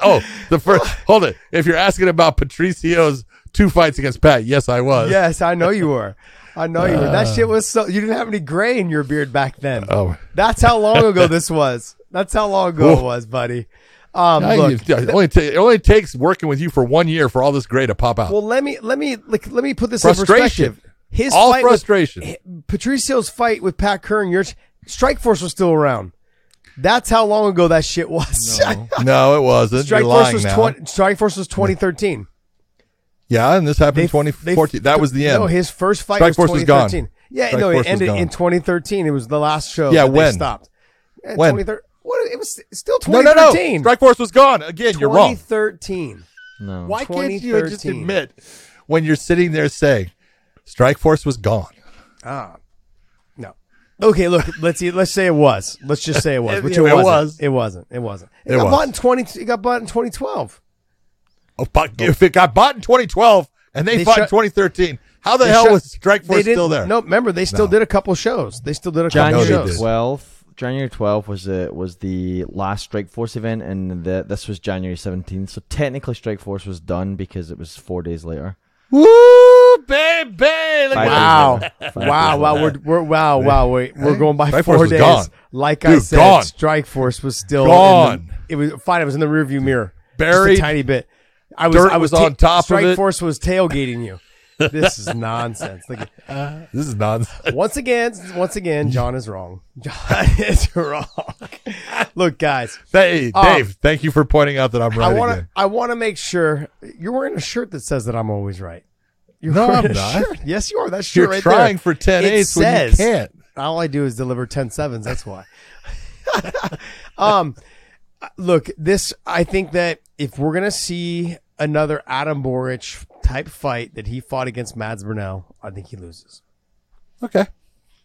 Speaker 2: Oh, the first. hold it. If you're asking about Patricio's two fights against Pat, yes, I was.
Speaker 3: yes, I know you were. I know you were. That shit was so. You didn't have any gray in your beard back then.
Speaker 2: Oh.
Speaker 3: That's how long ago this was. That's how long ago it was, buddy. Um,
Speaker 2: I-
Speaker 3: look,
Speaker 2: it, only ta- it only takes working with you for one year for all this gray to pop out.
Speaker 3: well, let me let me like, let me put this in perspective. His
Speaker 2: all
Speaker 3: fight with-
Speaker 2: frustration.
Speaker 3: Patricio's fight with Pat Curran, your Strike Force was still around. That's how long ago that shit was.
Speaker 2: no, it wasn't.
Speaker 3: Strike
Speaker 2: You're
Speaker 3: Force
Speaker 2: lying
Speaker 3: was
Speaker 2: now.
Speaker 3: 20, Strike Force was 2013.
Speaker 2: Yeah, and this happened in
Speaker 3: They-
Speaker 2: 2014.
Speaker 3: they-
Speaker 2: that was the end.
Speaker 3: No, his first fight
Speaker 2: Strike
Speaker 3: was
Speaker 2: Force was gone.
Speaker 3: Yeah,
Speaker 2: Strike
Speaker 3: no,
Speaker 2: Force
Speaker 3: it ended in 2013. It was the last show.
Speaker 2: Yeah,
Speaker 3: that they
Speaker 2: when?
Speaker 3: stopped? Yeah,
Speaker 2: When?
Speaker 3: 2013 What? It was still
Speaker 2: no, no, no.
Speaker 3: 2013.
Speaker 2: Strike Force was gone. Again, you're wrong.
Speaker 3: 2013.
Speaker 4: no.
Speaker 2: Why can't you just admit when you're sitting there saying Strike Force was gone?
Speaker 3: Ah, no. Okay, look. Let's see. Let's say it was. Let's just say it was.
Speaker 2: It-
Speaker 3: Which
Speaker 2: it
Speaker 3: it, wasn't.
Speaker 2: was.
Speaker 3: It wasn't. It wasn't. It,
Speaker 2: It
Speaker 3: got
Speaker 2: was.
Speaker 3: bought in 20. It got bought in 2012.
Speaker 2: Oh, but if it got bought in 2012 and they,
Speaker 3: They
Speaker 2: fought in 2013, how the hell
Speaker 3: shut-
Speaker 2: was Strike Force
Speaker 3: didn't-
Speaker 2: still there?
Speaker 3: No, remember they still
Speaker 2: No.
Speaker 3: did a couple shows. They still did a couple
Speaker 2: No,
Speaker 4: January
Speaker 2: did.
Speaker 3: shows.
Speaker 4: 12th. January 12th was the was the last Strike Force event, and the, this was January 17th. So technically, Strike Force was done because it was four days later.
Speaker 2: Woo, baby! look
Speaker 4: Five
Speaker 3: Wow. Wow, wow, we're, we're wow, wow, wait, we're going by
Speaker 2: Strike
Speaker 3: four
Speaker 2: Force was
Speaker 3: days.
Speaker 2: gone.
Speaker 3: Like I
Speaker 2: Dude,
Speaker 3: said,
Speaker 2: gone.
Speaker 3: Strike Force was still in
Speaker 2: Gone.
Speaker 3: the- it was fine. It was in the rearview mirror, Just a tiny bit. I was,
Speaker 2: Dirt
Speaker 3: I was,
Speaker 2: was on top of
Speaker 3: Strike
Speaker 2: it.
Speaker 3: Force was tailgating you. This is nonsense. Look at-
Speaker 2: This is nonsense.
Speaker 3: once again, once again, John is wrong. John is wrong. Look, guys,
Speaker 2: Hey,
Speaker 3: Um,
Speaker 2: Dave, thank you for pointing out that I'm right
Speaker 3: I want
Speaker 2: again.
Speaker 3: to. I want to make sure you're wearing a shirt that says that I'm always right. You're
Speaker 2: No, I'm not.
Speaker 3: shirt. Yes, you are. That shirt
Speaker 2: You're
Speaker 3: right
Speaker 2: trying
Speaker 3: there.
Speaker 2: for 10
Speaker 3: It
Speaker 2: eighths when you can't.
Speaker 3: All I do is deliver 10 sevens. That's why. um, look, this. I think that if we're gonna see another Adam Borics type fight that he fought against Mads Burnell, I think he loses.
Speaker 2: Okay.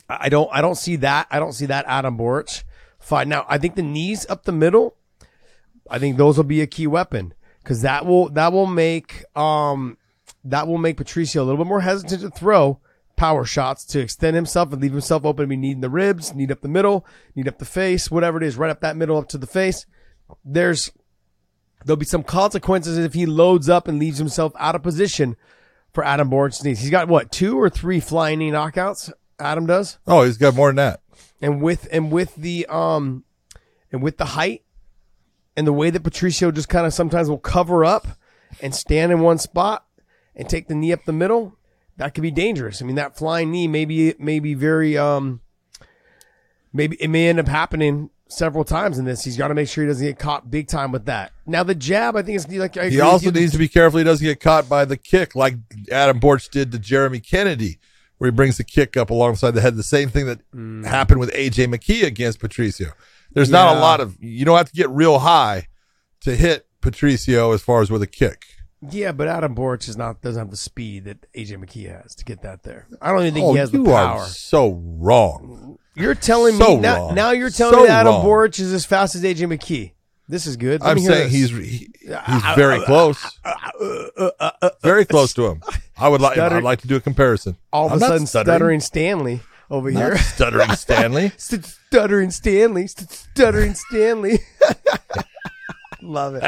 Speaker 3: I don't I don't see that. I don't see that Adam Borics fight. Now, I think the knees up the middle, I think those will be a key weapon cuz that will that will make um that will make Patricio a little bit more hesitant to throw power shots to extend himself and leave himself open to be needing the ribs, need up the middle, need up the face, whatever it is, right up that middle up to the face. There's there'll be some consequences if he loads up and leaves himself out of position for Adam Borics's knees. He's got what, two or three flying knee knockouts? Adam does?
Speaker 2: Oh, he's got more than that.
Speaker 3: and with and with the um and with the height and the way that Patricio just kind of sometimes will cover up and stand in one spot and take the knee up the middle, that could be dangerous. I mean, that flying knee maybe may be very um maybe it may end up happening several times in this. He's got to make sure he doesn't get caught big time with that. Now the jab, I think is like I
Speaker 2: He also needs to be careful he doesn't get caught by the kick like Adam Borics did to Jeremy Kennedy, where he brings the kick up alongside the head. The same thing that happened with AJ McKee against Patricio. There's not a lot of, you don't have to get real high to hit Patricio as far as with a kick.
Speaker 3: Yeah, but Adam Borics is not doesn't have the speed that AJ McKee has to get that there. I don't even think
Speaker 2: oh,
Speaker 3: he has the
Speaker 2: you
Speaker 3: power.
Speaker 2: are so wrong.
Speaker 3: You're telling
Speaker 2: So
Speaker 3: me now,
Speaker 2: wrong.
Speaker 3: now you're telling
Speaker 2: So
Speaker 3: me Adam
Speaker 2: wrong.
Speaker 3: Borics is as fast as AJ McKee. This is good. Let
Speaker 2: I'm saying he's he, he's very close, very close to him. I would like I'd like to do a comparison.
Speaker 3: all of
Speaker 2: I'm
Speaker 3: a sudden stuttering. Stanley over
Speaker 2: Not
Speaker 3: here.
Speaker 2: stuttering Stanley.
Speaker 3: Stuttering Stanley. Stuttering Stanley. Love it.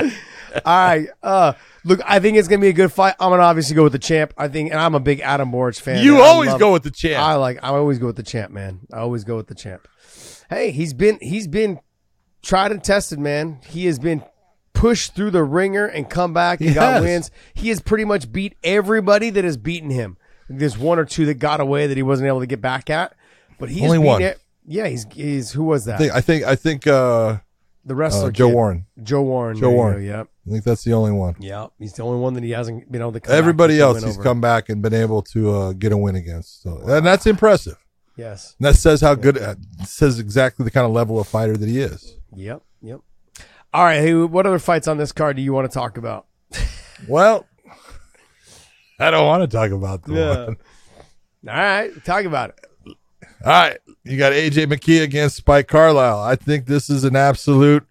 Speaker 3: All right. Uh, look, I think it's gonna be a good fight. I'm gonna obviously go with the champ. I think, and I'm a big Adam Borics fan.
Speaker 2: You
Speaker 3: man.
Speaker 2: Always go with the champ.
Speaker 3: I like. I always go with the champ, man. I always go with the champ. Hey, he's been he's been tried and tested, man. He has been pushed through the ringer and come back and
Speaker 2: He
Speaker 3: got wins. He has pretty much beat everybody that has beaten him. There's one or two that got away that he wasn't able to get back at, but he's
Speaker 2: Only one.
Speaker 3: it. Yeah, he's he's who was that?
Speaker 2: I think I think I think uh,
Speaker 3: the wrestler
Speaker 2: uh, Joe
Speaker 3: kid.
Speaker 2: Warren.
Speaker 3: Joe Warren.
Speaker 2: Joe Warren.
Speaker 3: go, Yep.
Speaker 2: I think that's the only one.
Speaker 3: Yeah, He's the only one that he hasn't been able to. Come
Speaker 2: Everybody else he's
Speaker 3: over.
Speaker 2: come back and been able to uh, get a win against. So and that's impressive.
Speaker 3: Yes.
Speaker 2: And that says how good. Uh, says exactly the kind of level of fighter that he is.
Speaker 3: Yep. Yep. All right. Hey, what other fights on this card do you want to talk about?
Speaker 2: Well, I don't want to talk about the
Speaker 3: Yeah.
Speaker 2: one.
Speaker 3: All right, talk about it.
Speaker 2: All right, you got AJ McKee against Spike Carlisle. I think this is an absolute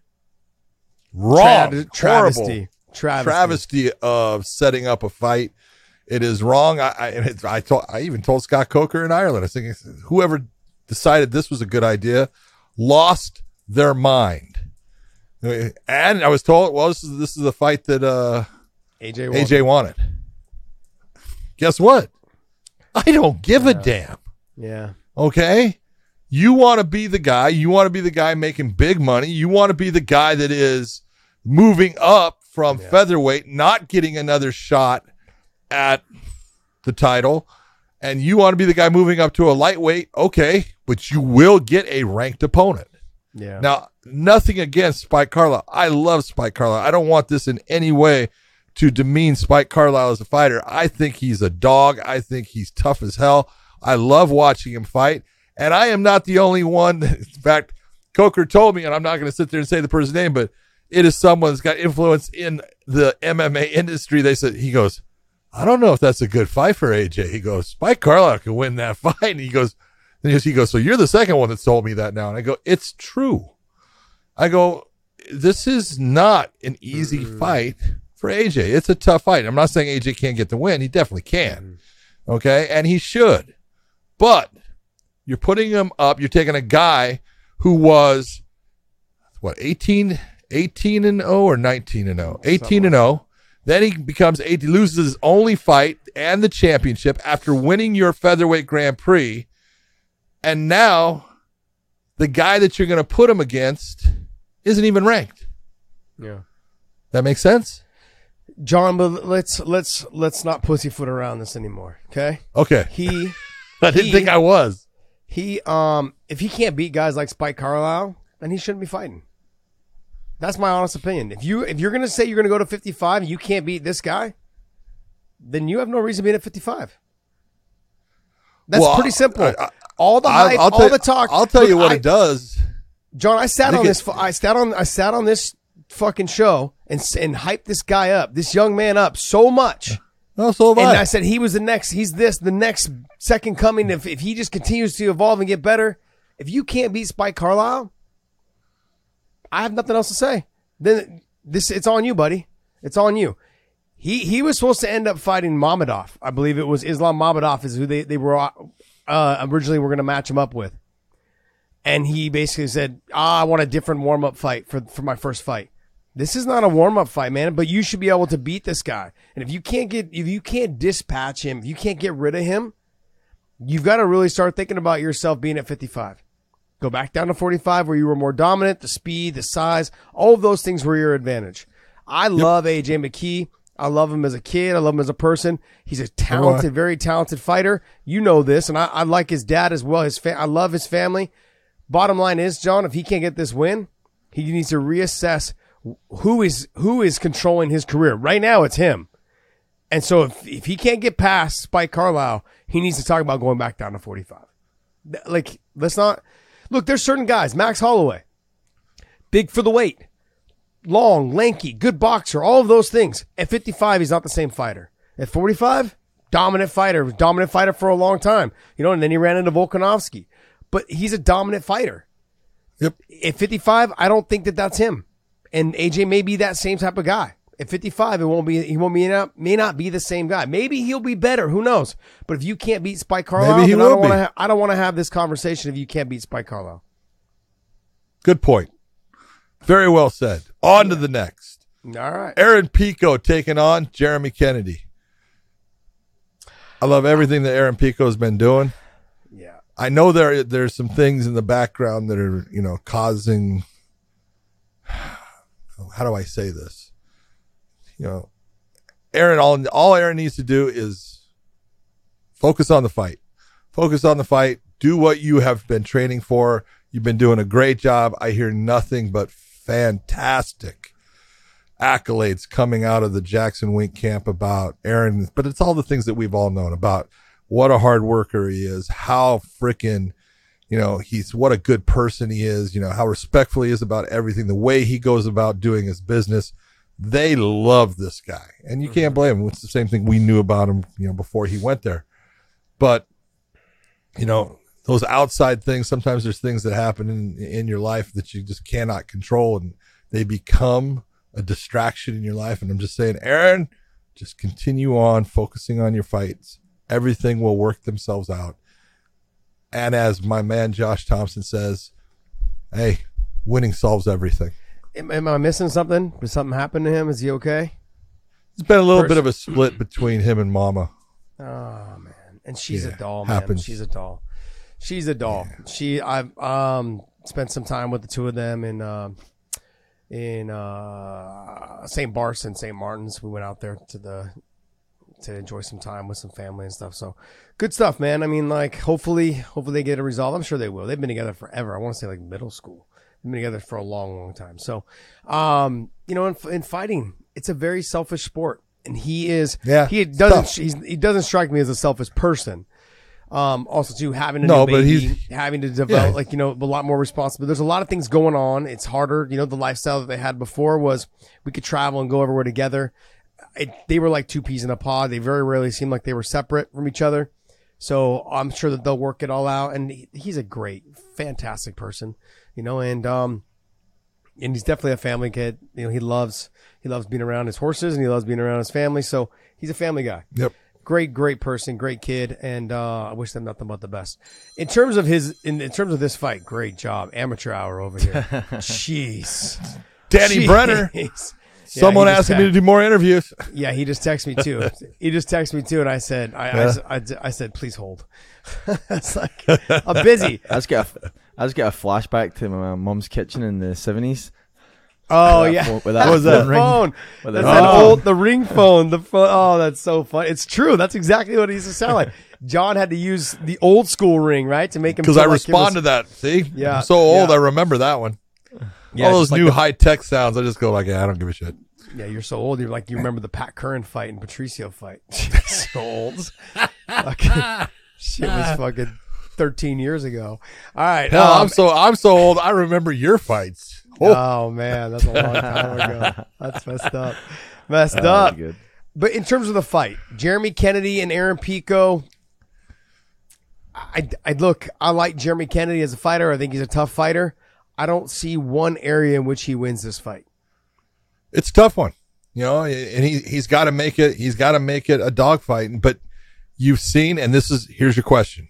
Speaker 2: wrong,
Speaker 3: Tra- travesty. Travesty.
Speaker 2: travesty of setting up a fight. It is wrong. I I, and it's- I told I even told Scott Coker in Ireland. I think whoever decided this was a good idea lost their mind. And I was told, well, this is this is the fight that uh,
Speaker 3: AJ. Won.
Speaker 2: AJ wanted. Guess what? I don't give a damn.
Speaker 3: Yeah.
Speaker 2: Okay. You want to be the guy. You want to be the guy making big money. You want to be the guy that is moving up from featherweight, not getting another shot at the title. And you want to be the guy moving up to a lightweight. Okay. But you will get a ranked opponent.
Speaker 3: Yeah.
Speaker 2: Now, nothing against Spike Carlisle. I love Spike Carlisle. I don't want this in any way to demean Spike Carlisle as a fighter. I think he's a dog. I think he's tough as hell. I love watching him fight. And I am not the only one. In fact, Coker told me, and I'm not going to sit there and say the person's name, but it is someone that's got influence in the MMA industry. They said, he goes, I don't know if that's a good fight for AJ. He goes, Spike Carlisle can win that fight. And he goes, then he goes, he goes, so you're the second one that's told me that now. And I go, it's true. I go, this is not an easy mm. fight for AJ. It's a tough fight. I'm not saying AJ can't get the win. He definitely can. Mm. Okay. And he should. But you're putting him up. You're taking a guy who was, what, 18, 18 and 0 or 19 and 0? 18 and 0. Then he becomes eight. He loses his only fight and the championship after winning your featherweight Grand Prix. And now the guy that you're going to put him against isn't even ranked.
Speaker 3: Yeah.
Speaker 2: That makes sense?
Speaker 3: John, but let's let's let's not pussyfoot around this anymore. Okay.
Speaker 2: Okay.
Speaker 3: He
Speaker 2: I didn't
Speaker 3: he-
Speaker 2: think I was.
Speaker 3: he um if he can't beat guys like Spike Carlisle, then he shouldn't be fighting. That's my honest opinion. If you if you're gonna say you're gonna go to 55 and you can't beat this guy, then you have no reason being at 55. That's
Speaker 2: Well,
Speaker 3: pretty simple.
Speaker 2: I- I-
Speaker 3: all the hype, all
Speaker 2: tell,
Speaker 3: the talk.
Speaker 2: I'll tell
Speaker 3: Look,
Speaker 2: you what
Speaker 3: I-
Speaker 2: it does.
Speaker 3: John, I sat
Speaker 2: Look
Speaker 3: on this. I sat on. I sat on this fucking show and and hyped this guy up, this young man up so much.
Speaker 2: No, so have
Speaker 3: And
Speaker 2: I.
Speaker 3: I said he was the next. He's this the next second coming. If if he just continues to evolve and get better, if you can't beat Spike Carlisle, I have nothing else to say. Then this it's on you, buddy. It's on you. He he was supposed to end up fighting Mamedov. I believe it was Islam Mamedov is who they they were uh, originally were going to match him up with. And he basically said, ah, "I want a different warm up fight for for my first fight." This is not a warm up fight, man, but you should be able to beat this guy. And if you can't get, if you can't dispatch him, if you can't get rid of him, you've got to really start thinking about yourself being at 55. Go back down to 45 where you were more dominant, the speed, the size, all of those things were your advantage. I love AJ McKee. I love him as a kid. I love him as a person. He's a talented, very talented fighter. You know this, and I, I like his dad as well. His fa- I love his family. Bottom line is, John, if he can't get this win, he needs to reassess who is who is controlling his career. Right now, it's him. And so if if he can't get past Spike Carlisle, he needs to talk about going back down to 45. Like, let's not look, there's certain guys, Max Holloway, big for the weight, long, lanky, good boxer, all of those things. At 55, he's not the same fighter. At 45, dominant fighter, dominant fighter for a long time. You know, and then he ran into Volkanovski. But he's a dominant fighter.
Speaker 2: Yep.
Speaker 3: At 55, I don't think that that's him. And AJ may be that same type of guy. At 55, it won't be. He won't be not, may not be the same guy. Maybe he'll be better. Who knows? But if you can't beat Spike Carlisle,
Speaker 2: Maybe he
Speaker 3: then I don't want to. Ha- I don't want to have this conversation if you can't beat Spike Carlisle.
Speaker 2: Good point. Very well said. On to the next.
Speaker 3: All right.
Speaker 2: Aaron Pico taking on Jeremy Kennedy. I love everything that Aaron Pico has been doing.
Speaker 3: Yeah.
Speaker 2: I know there there's some things in the background that are you know causing. How do I say this? You know, Aaron. All all Aaron needs to do is focus on the fight. Focus on the fight. Do what you have been training for. You've been doing a great job. I hear nothing but fantastic accolades coming out of the Jackson Wink camp about Aaron, but it's all the things that we've all known about what a hard worker he is, how freaking, you know, he's what a good person he is, you know, how respectful he is about everything, the way he goes about doing his business. They love this guy, and you can't mm-hmm. blame him. It's the same thing we knew about him, you know, before he went there. But, you know, those outside things, sometimes there's things that happen in, in your life that you just cannot control, and they become a distraction in your life. And I'm just saying, Aaron, just continue on focusing on your fights. Everything will work themselves out. And as my man Josh Thompson says, hey, winning solves everything.
Speaker 3: Am, am I missing something? Did something happen to him? Is he okay?
Speaker 2: It's been a little
Speaker 3: First-
Speaker 2: bit of a split between him and Mama.
Speaker 3: Oh man, and she's
Speaker 2: Yeah,
Speaker 3: a doll, man.
Speaker 2: happens.
Speaker 3: She's a doll. She's a doll. She, I've um spent some time with the two of them in uh, in uh, St. Barts and St. Martin's. We went out there to the to enjoy some time with some family and stuff. So good stuff, man. I mean, like hopefully, hopefully they get a resolve. I'm sure they will. They've been together forever. I want to say like middle school. They've been together for a long, long time. So, um, you know, in, in fighting, it's a very selfish sport, and he is.
Speaker 2: Yeah,
Speaker 3: he doesn't. He's, he doesn't strike me as a selfish person. Um, also too having a
Speaker 2: No,
Speaker 3: new
Speaker 2: but
Speaker 3: baby,
Speaker 2: he's-
Speaker 3: having to develop
Speaker 2: Yeah.
Speaker 3: like you know a lot more responsibility. There's a lot of things going on. It's harder. You know, the lifestyle that they had before was we could travel and go everywhere together. It, they were like two peas in a pod. They very rarely seemed like they were separate from each other. So I'm sure that they'll work it all out. And he, he's a great, fantastic person, you know, and, um, and he's definitely a family kid. You know, he loves, he loves being around his horses and he loves being around his family. So he's a family guy.
Speaker 2: Yep.
Speaker 3: Great, great person, great kid, and uh, I wish them nothing but the best. In terms of his, in, in terms of this fight, great job, amateur hour over here. Jeez,
Speaker 2: Danny
Speaker 3: Jeez.
Speaker 2: Brenner Someone
Speaker 3: he just
Speaker 2: asking me to do more interviews.
Speaker 3: Yeah, he just texted me too. he just texted me too, and I said, I,
Speaker 2: Yeah.
Speaker 3: I, I, I said, please hold. it's like I'm busy.
Speaker 4: I just get a, I just get a flashback to my mom's kitchen in the seventies.
Speaker 3: Oh
Speaker 4: that
Speaker 3: yeah,
Speaker 4: phone- with that
Speaker 3: That's the
Speaker 4: phone ring.
Speaker 3: phone.
Speaker 4: With
Speaker 3: That's
Speaker 4: that-
Speaker 3: that
Speaker 2: Oh.
Speaker 3: old the ring phone. The phone. Oh, that's so fun. It's true. That's exactly what it used to sound like. John had to use the old school ring, right, to make him
Speaker 2: Because I
Speaker 3: like it
Speaker 2: respond
Speaker 3: was-
Speaker 2: to that. See?
Speaker 3: Yeah,
Speaker 2: I'm so old,
Speaker 3: yeah.
Speaker 2: I remember that one.
Speaker 3: Yeah,
Speaker 2: All those
Speaker 3: just like
Speaker 2: new
Speaker 3: the-
Speaker 2: high tech sounds, I just go like, yeah, I don't give a shit.
Speaker 3: Yeah, you're so old. You're like you remember the Pat Curran fight and Patricio fight. so old. Fucking- shit was fucking 13 years ago. All right.
Speaker 2: Hell,
Speaker 3: um,
Speaker 2: I'm so I'm so old. I remember your fights. Oh,
Speaker 3: Oh man, that's a long time ago. That's messed up. Messed
Speaker 4: Uh,
Speaker 3: up.
Speaker 4: good.
Speaker 3: But in terms of the fight, Jeremy Kennedy and Aaron Pico. I, I look. I like Jeremy Kennedy as a fighter. I think he's a tough fighter. I don't see one area in which he wins this fight.
Speaker 2: It's a tough one, you know, and he he's got to make it. He's got to make it a dogfight. But you've seen, and this is here's your question: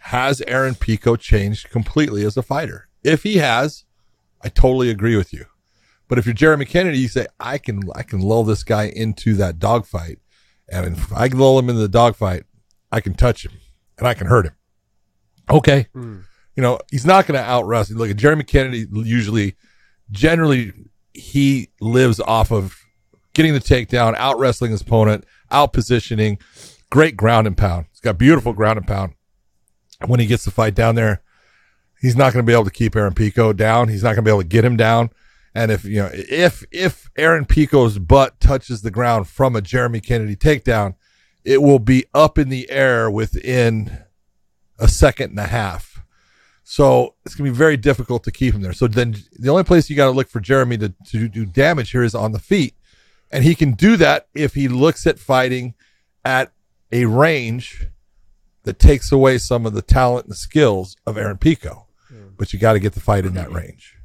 Speaker 2: Has Aaron Pico changed completely as a fighter? If he has, I totally agree with you. But if you're Jeremy Kennedy, you say I can I can lull this guy into that dogfight, and if I can lull him into the dogfight, I can touch him and I can hurt him. Okay, hmm. you know he's not going to out wrestle. Look at Jeremy Kennedy. Usually, generally, he lives off of getting the takedown, out wrestling his opponent, out positioning, great ground and pound. He's got beautiful ground and pound. When he gets the fight down there, he's not going to be able to keep Aaron Pico down. He's not going to be able to get him down. And if you know, if if Aaron Pico's butt touches the ground from a Jeremy Kennedy takedown, it will be up in the air within a second and a half. So it's gonna be very difficult to keep him there. So then the only place you got to look for Jeremy to, to do damage here is on the feet. And he can do that if he looks at fighting at a range that takes away some of the talent and skills of Aaron Pico. Hmm. But you got to get the fight in that mm-hmm. range.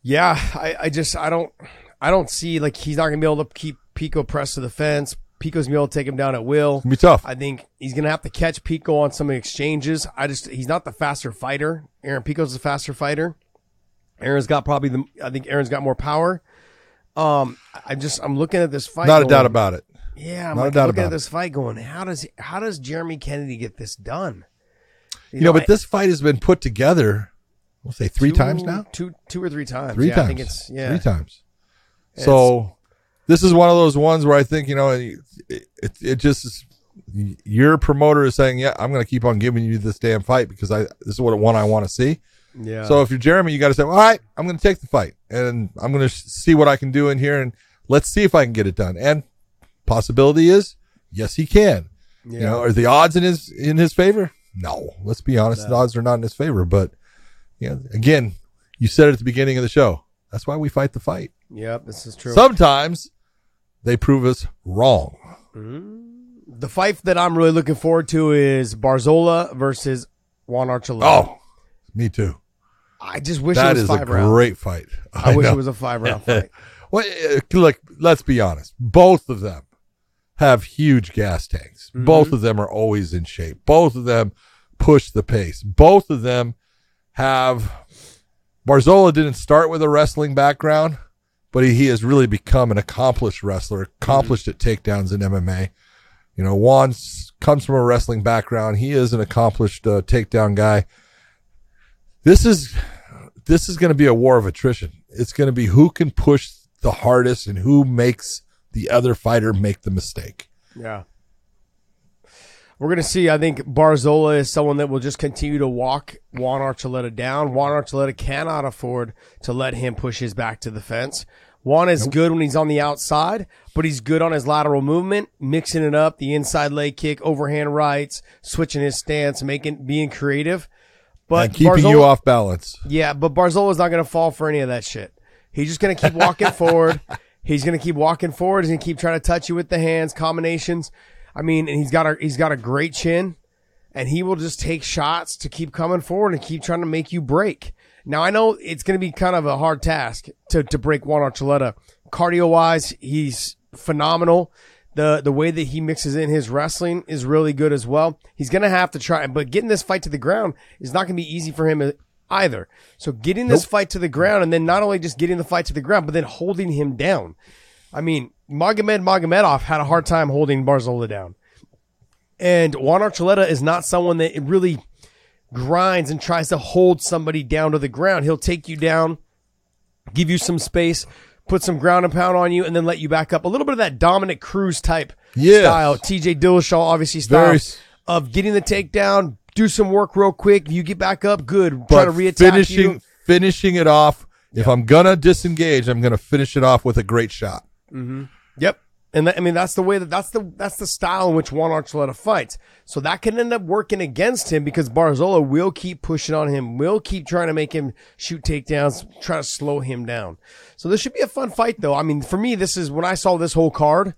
Speaker 3: Yeah, I, I just I don't I don't see like he's not gonna be able to keep Pico pressed to the fence. Pico's gonna be able to take him down at will.
Speaker 2: Gonna be tough.
Speaker 3: I think he's gonna have to catch Pico on some exchanges. I just he's not the faster fighter. Aaron Pico's the faster fighter. Aaron's got probably the I think Aaron's got more power. Um, I just I'm looking at this fight.
Speaker 2: Not a doubt about it.
Speaker 3: Yeah, I'm
Speaker 2: not a
Speaker 3: like,
Speaker 2: doubt
Speaker 3: looking
Speaker 2: about
Speaker 3: at this fight going. How does how does Jeremy Kennedy get this done?
Speaker 2: You know, but
Speaker 3: I-
Speaker 2: this fight has been put together, we'll say three
Speaker 3: two-
Speaker 2: times now.
Speaker 3: two two or three times.
Speaker 2: Three
Speaker 3: yeah,
Speaker 2: times.
Speaker 3: I think it's yeah.
Speaker 2: Three times. So this is one of those ones where I think, you know, it, it, it just is, your promoter is saying, yeah, I'm going to keep on giving you this damn fight because I, this is what one I want to see.
Speaker 3: Yeah.
Speaker 2: So if you're Jeremy, you got to say, all right, I'm going to take the fight and I'm going to see what I can do in here and let's see if I can get it done. And possibility is, yes, he can. You know, are the odds in his in his favor? No. Let's be honest, the odds are not in his favor. But yeah, again, you said it at the beginning of the show. That's why we fight the fight.
Speaker 3: Yep, this is true.
Speaker 2: Sometimes they prove us wrong.
Speaker 3: the fight that I'm really looking forward to is Barzola versus Juan Archuleta.
Speaker 2: Oh, me too.
Speaker 3: I just wish
Speaker 2: That
Speaker 3: it was
Speaker 2: is a
Speaker 3: five rounds.
Speaker 2: great fight.
Speaker 3: I, wish
Speaker 2: know.
Speaker 3: it was a five round fight.
Speaker 2: Well, uh, look, let's be honest. Both of them have huge gas tanks.
Speaker 3: Mm-hmm.
Speaker 2: Both of them are always in shape. Both of them push the pace. Both of them have. Barzola didn't start with a wrestling background, but he, he has really become an accomplished wrestler, accomplished at takedowns in MMA. You know, Juan comes from a wrestling background. He is an accomplished uh, takedown guy. This is this is going to be a war of attrition. It's going to be who can push the hardest and who makes the other fighter make the mistake.
Speaker 3: Yeah. We're going to see. I think Barzola is someone that will just continue to walk Juan Archuleta down. Juan Archuleta cannot afford to let him push his back to the fence. Juan is good when he's on the outside, but he's good on his lateral movement, mixing it up, the inside leg kick, overhand rights, switching his stance, making being creative. But
Speaker 2: and keeping
Speaker 3: Barzola-
Speaker 2: you off balance.
Speaker 3: yeah, but Barzola's not going to fall for any of that shit. He's just going to keep walking forward. He's going to keep walking forward. He's going to keep trying to touch you with the hands, combinations. I mean, and he's got a he's got a great chin, and he will just take shots to keep coming forward and keep trying to make you break. Now I know it's going to be kind of a hard task to to break Juan Archuleta. Cardio wise, he's phenomenal. The the way that he mixes in his wrestling is really good as well. He's going to have to try, but getting this fight to the ground is not going to be easy for him uh, either. So getting this fight to the ground and then not only just getting the fight to the ground, but then holding him down. I mean, Magomed Magomedov had a hard time holding Barzola down. And Juan Archuleta is not someone that really grinds and tries to hold somebody down to the ground. He'll take you down, give you some space, put some ground and pound on you, and then let you back up. A little bit of that Dominick Cruz type
Speaker 2: Yes.
Speaker 3: style, TJ Dillashaw obviously style
Speaker 2: Very
Speaker 3: of getting the takedown, do some work real quick. You get back up, good. Try
Speaker 2: but
Speaker 3: to reattack
Speaker 2: finishing
Speaker 3: you.
Speaker 2: finishing it off. If I'm gonna disengage, I'm gonna finish it off with a great shot.
Speaker 3: Yep. And that, I mean that's the way that that's the that's the style in which Juan Archuleta fights. So that can end up working against him because Barzola will keep pushing on him, will keep trying to make him shoot takedowns, try to slow him down. So this should be a fun fight though. I mean, for me, this is when I saw this whole card,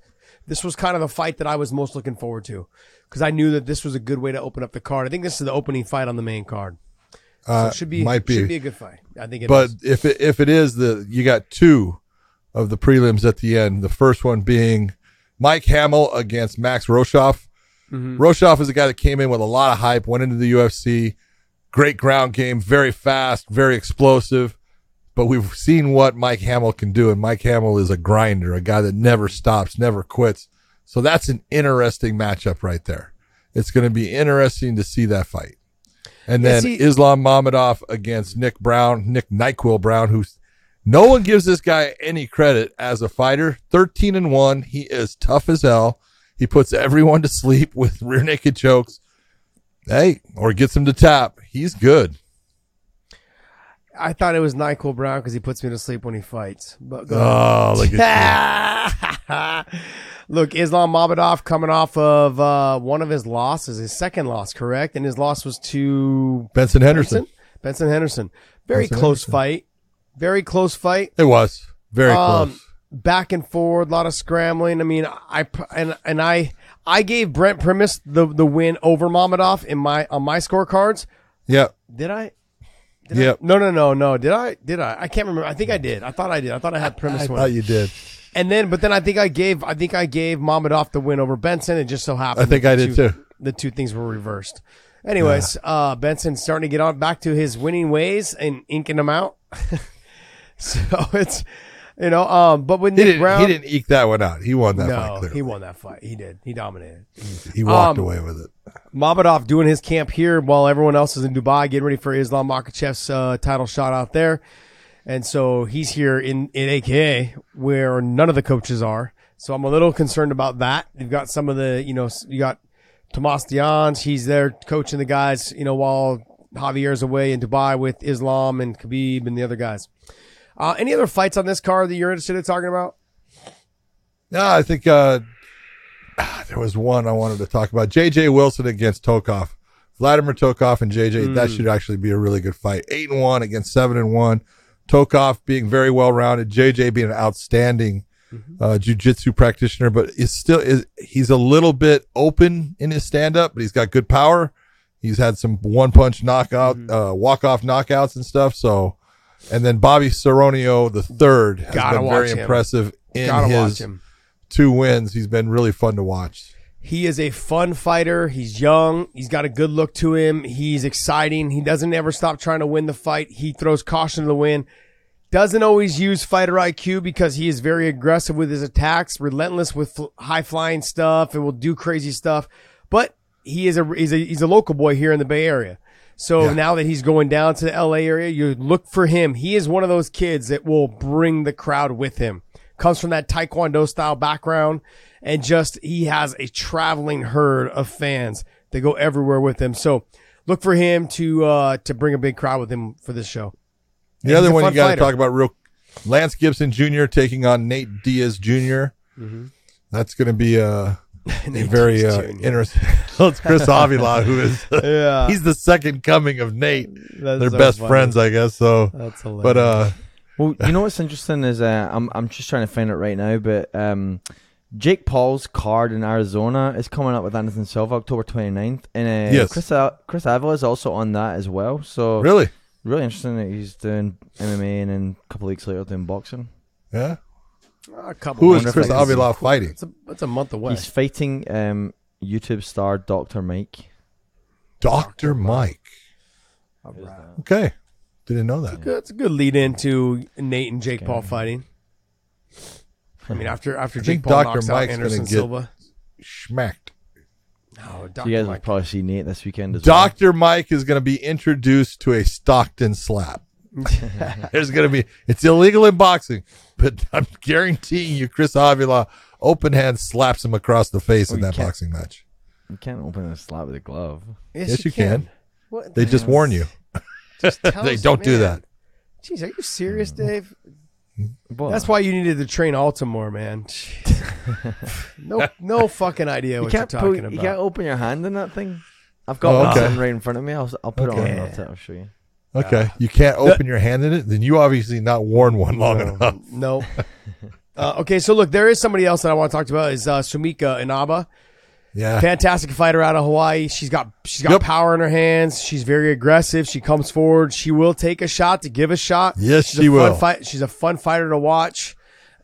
Speaker 3: this was kind of the fight that I was most looking forward to because I knew that this was a good way to open up the card. I think this is the opening fight on the main card. So
Speaker 2: Uh,
Speaker 3: it should be
Speaker 2: might be.
Speaker 3: should be a good fight. I think it
Speaker 2: But
Speaker 3: is.
Speaker 2: if it, if it is the you got two of the prelims at the end. The first one being Mike Hamill against Max Rohskopf. Mm-hmm. Rohskopf is a guy that came in with a lot of hype, went into the UFC, great ground game, very fast, very explosive. But we've seen what Mike Hamill can do, and Mike Hamill is a grinder, a guy that never stops, never quits. So that's an interesting matchup right there. It's going to be interesting to see that fight. And
Speaker 3: Yeah,
Speaker 2: then
Speaker 3: see-
Speaker 2: Islam Mamedov against Nick Brown, Nick Nyquil Brown, who's no one gives this guy any credit as a fighter. 13 and 1. He is tough as hell. He puts everyone to sleep with rear naked chokes. Hey, or gets him to tap. He's good.
Speaker 3: I thought it was Nyquil Brown because he puts me to sleep when he fights. But
Speaker 2: Oh, look at
Speaker 3: Look, Islam Mamedov coming off of uh, one of his losses, his second loss, correct? And his loss was to.
Speaker 2: Benson Henderson.
Speaker 3: Benson, Benson Henderson. Very
Speaker 2: Benson
Speaker 3: close
Speaker 2: Henderson.
Speaker 3: fight. Very close fight.
Speaker 2: It was very
Speaker 3: Um,
Speaker 2: close.
Speaker 3: back and forward, a lot of scrambling. I mean, I and and I I gave Brent Primus the the win over Mamedov in my on my scorecards.
Speaker 2: Yeah.
Speaker 3: Did I? Did I? No, no, no, no. Did I? Did I? I can't remember. I think I did. I thought I did. I thought I had Primus
Speaker 2: I
Speaker 3: win.
Speaker 2: thought you did.
Speaker 3: And then, but then I think I gave, I think I gave Mamedov the win over Benson. It just so happened.
Speaker 2: I think I did
Speaker 3: two-
Speaker 2: too.
Speaker 3: The two things were reversed. Anyways, uh, Benson's starting to get on back to his winning ways and inking them out. so it's, you know, um, but with
Speaker 2: He
Speaker 3: Nick
Speaker 2: didn't,
Speaker 3: Brown,
Speaker 2: he didn't eke that one out. He won that fight
Speaker 3: no,
Speaker 2: clearly.
Speaker 3: he won that fight. He did. He dominated.
Speaker 2: He walked
Speaker 3: Um,
Speaker 2: away with it.
Speaker 3: Mamedov doing his camp here while everyone else is in Dubai getting ready for Islam Makhachev's uh, title shot out there. And so he's here in, in AKA where none of the coaches are. So I'm a little concerned about that. You've got some of the, you know, you got Tomas Dions. He's there coaching the guys, you know, while Javier's away in Dubai with Islam and Khabib and the other guys. Uh, any other fights on this card that you're interested in talking about?
Speaker 2: No, I think uh, ah, there was one I wanted to talk about. JJ Wilson against Tokov. Vladimir Tokov and JJ. That should actually be a really good fight. Eight and one against seven and one. Tokov being very well rounded. JJ being an outstanding uh, jujitsu practitioner, but is still is he's a little bit open in his stand up, but he's got good power. He's had some one punch knockout, uh, walk off knockouts and stuff. So, and then Bobby Seronio the third has
Speaker 3: Gotta
Speaker 2: been
Speaker 3: watch
Speaker 2: very
Speaker 3: him.
Speaker 2: impressive in
Speaker 3: Gotta
Speaker 2: his
Speaker 3: watch him.
Speaker 2: two wins. He's been really fun to watch.
Speaker 3: He is a fun fighter. He's young. He's got a good look to him. He's exciting. He doesn't ever stop trying to win the fight. He throws caution to the wind. Doesn't always use fighter IQ because he is very aggressive with his attacks, relentless with fl- high flying stuff, and will do crazy stuff. But he is a he's a he's a local boy here in the Bay Area. So
Speaker 2: Yeah.
Speaker 3: now that he's going down to the LA area, you look for him. He is one of those kids that will bring the crowd with him. Comes from that Taekwondo style background and just he has a traveling herd of fans that go everywhere with him. So look for him to uh to bring a big crowd with him for this show.
Speaker 2: The
Speaker 3: And
Speaker 2: other one you got to talk about real Lance Gibson Jr. taking on Nate Diaz junior
Speaker 3: Mm-hmm.
Speaker 2: That's going to be a, a very
Speaker 3: Diaz
Speaker 2: uh,
Speaker 3: Jr..
Speaker 2: interesting. it's Chris Avila who is
Speaker 3: Yeah.
Speaker 2: he's the second coming of Nate.
Speaker 3: That's
Speaker 2: They're
Speaker 3: so
Speaker 2: best
Speaker 3: funny.
Speaker 2: friends, I guess. So,
Speaker 3: That's hilarious.
Speaker 2: but uh,
Speaker 4: Well, you know what's interesting is uh, I'm I'm just trying to find it right now, but um, Jake Paul's card in Arizona is coming up with Anderson Silva October 29th, and uh,
Speaker 2: Yes.
Speaker 4: Chris A- Chris Avila is also on that as well. So
Speaker 2: really,
Speaker 4: really interesting that he's doing MMA and then a couple of weeks later doing boxing.
Speaker 2: yeah.
Speaker 3: A couple
Speaker 2: Who
Speaker 3: months
Speaker 2: Chris
Speaker 3: away.
Speaker 2: Avila fighting?
Speaker 3: It's a, it's a month away.
Speaker 4: He's fighting um, YouTube star Doctor Mike.
Speaker 2: Doctor Mike.
Speaker 3: All right.
Speaker 2: Okay, Didn't know that.
Speaker 3: Good, it's a good lead into Nate and Jake Paul fighting. I mean, after after Jake Paul
Speaker 2: Dr.
Speaker 3: knocks
Speaker 2: Mike's
Speaker 3: out Anderson
Speaker 2: get-
Speaker 3: Silva.
Speaker 2: Schmacked.
Speaker 3: No,
Speaker 4: So you guys will probably see Nate this weekend as well.
Speaker 2: Dr. Mike is going to be introduced to a Stockton slap. There's going to be, it's illegal in boxing, but I'm guaranteeing you, Chris Avila open hand slaps him across the face oh,
Speaker 4: in
Speaker 2: that
Speaker 4: can't.
Speaker 2: boxing match.
Speaker 4: You can't open a slap with a glove.
Speaker 2: Yes, you can.
Speaker 3: What
Speaker 2: They
Speaker 3: the
Speaker 2: just
Speaker 3: hell?
Speaker 2: warn you.
Speaker 3: Tell
Speaker 2: they
Speaker 3: us,
Speaker 2: don't do that.
Speaker 3: Jeez, are you serious, mm. Dave?
Speaker 4: What?
Speaker 3: That's why you needed to train Altamore, man. no, no fucking idea what you're talking
Speaker 4: put,
Speaker 3: about.
Speaker 4: you can't open your hand in that thing. I've got
Speaker 2: Oh,
Speaker 4: one
Speaker 2: okay.
Speaker 4: sitting right in front of me. I'll, I'll put
Speaker 2: Okay.
Speaker 4: it on. I'll, t- I'll show you.
Speaker 2: Okay. You can't open your hand in it. Then you obviously not worn one long enough.
Speaker 3: No. Uh, okay, so look, there is somebody else that I want to talk about is uh, Sumiko Inaba.
Speaker 2: Yeah.
Speaker 3: Fantastic fighter out of Hawaii. She's got she's got
Speaker 2: Yep.
Speaker 3: power in her hands. She's very aggressive. She comes forward. She will take a shot to give a shot.
Speaker 2: Yes,
Speaker 3: she's
Speaker 2: she will.
Speaker 3: Fight. She's a fun fighter to watch.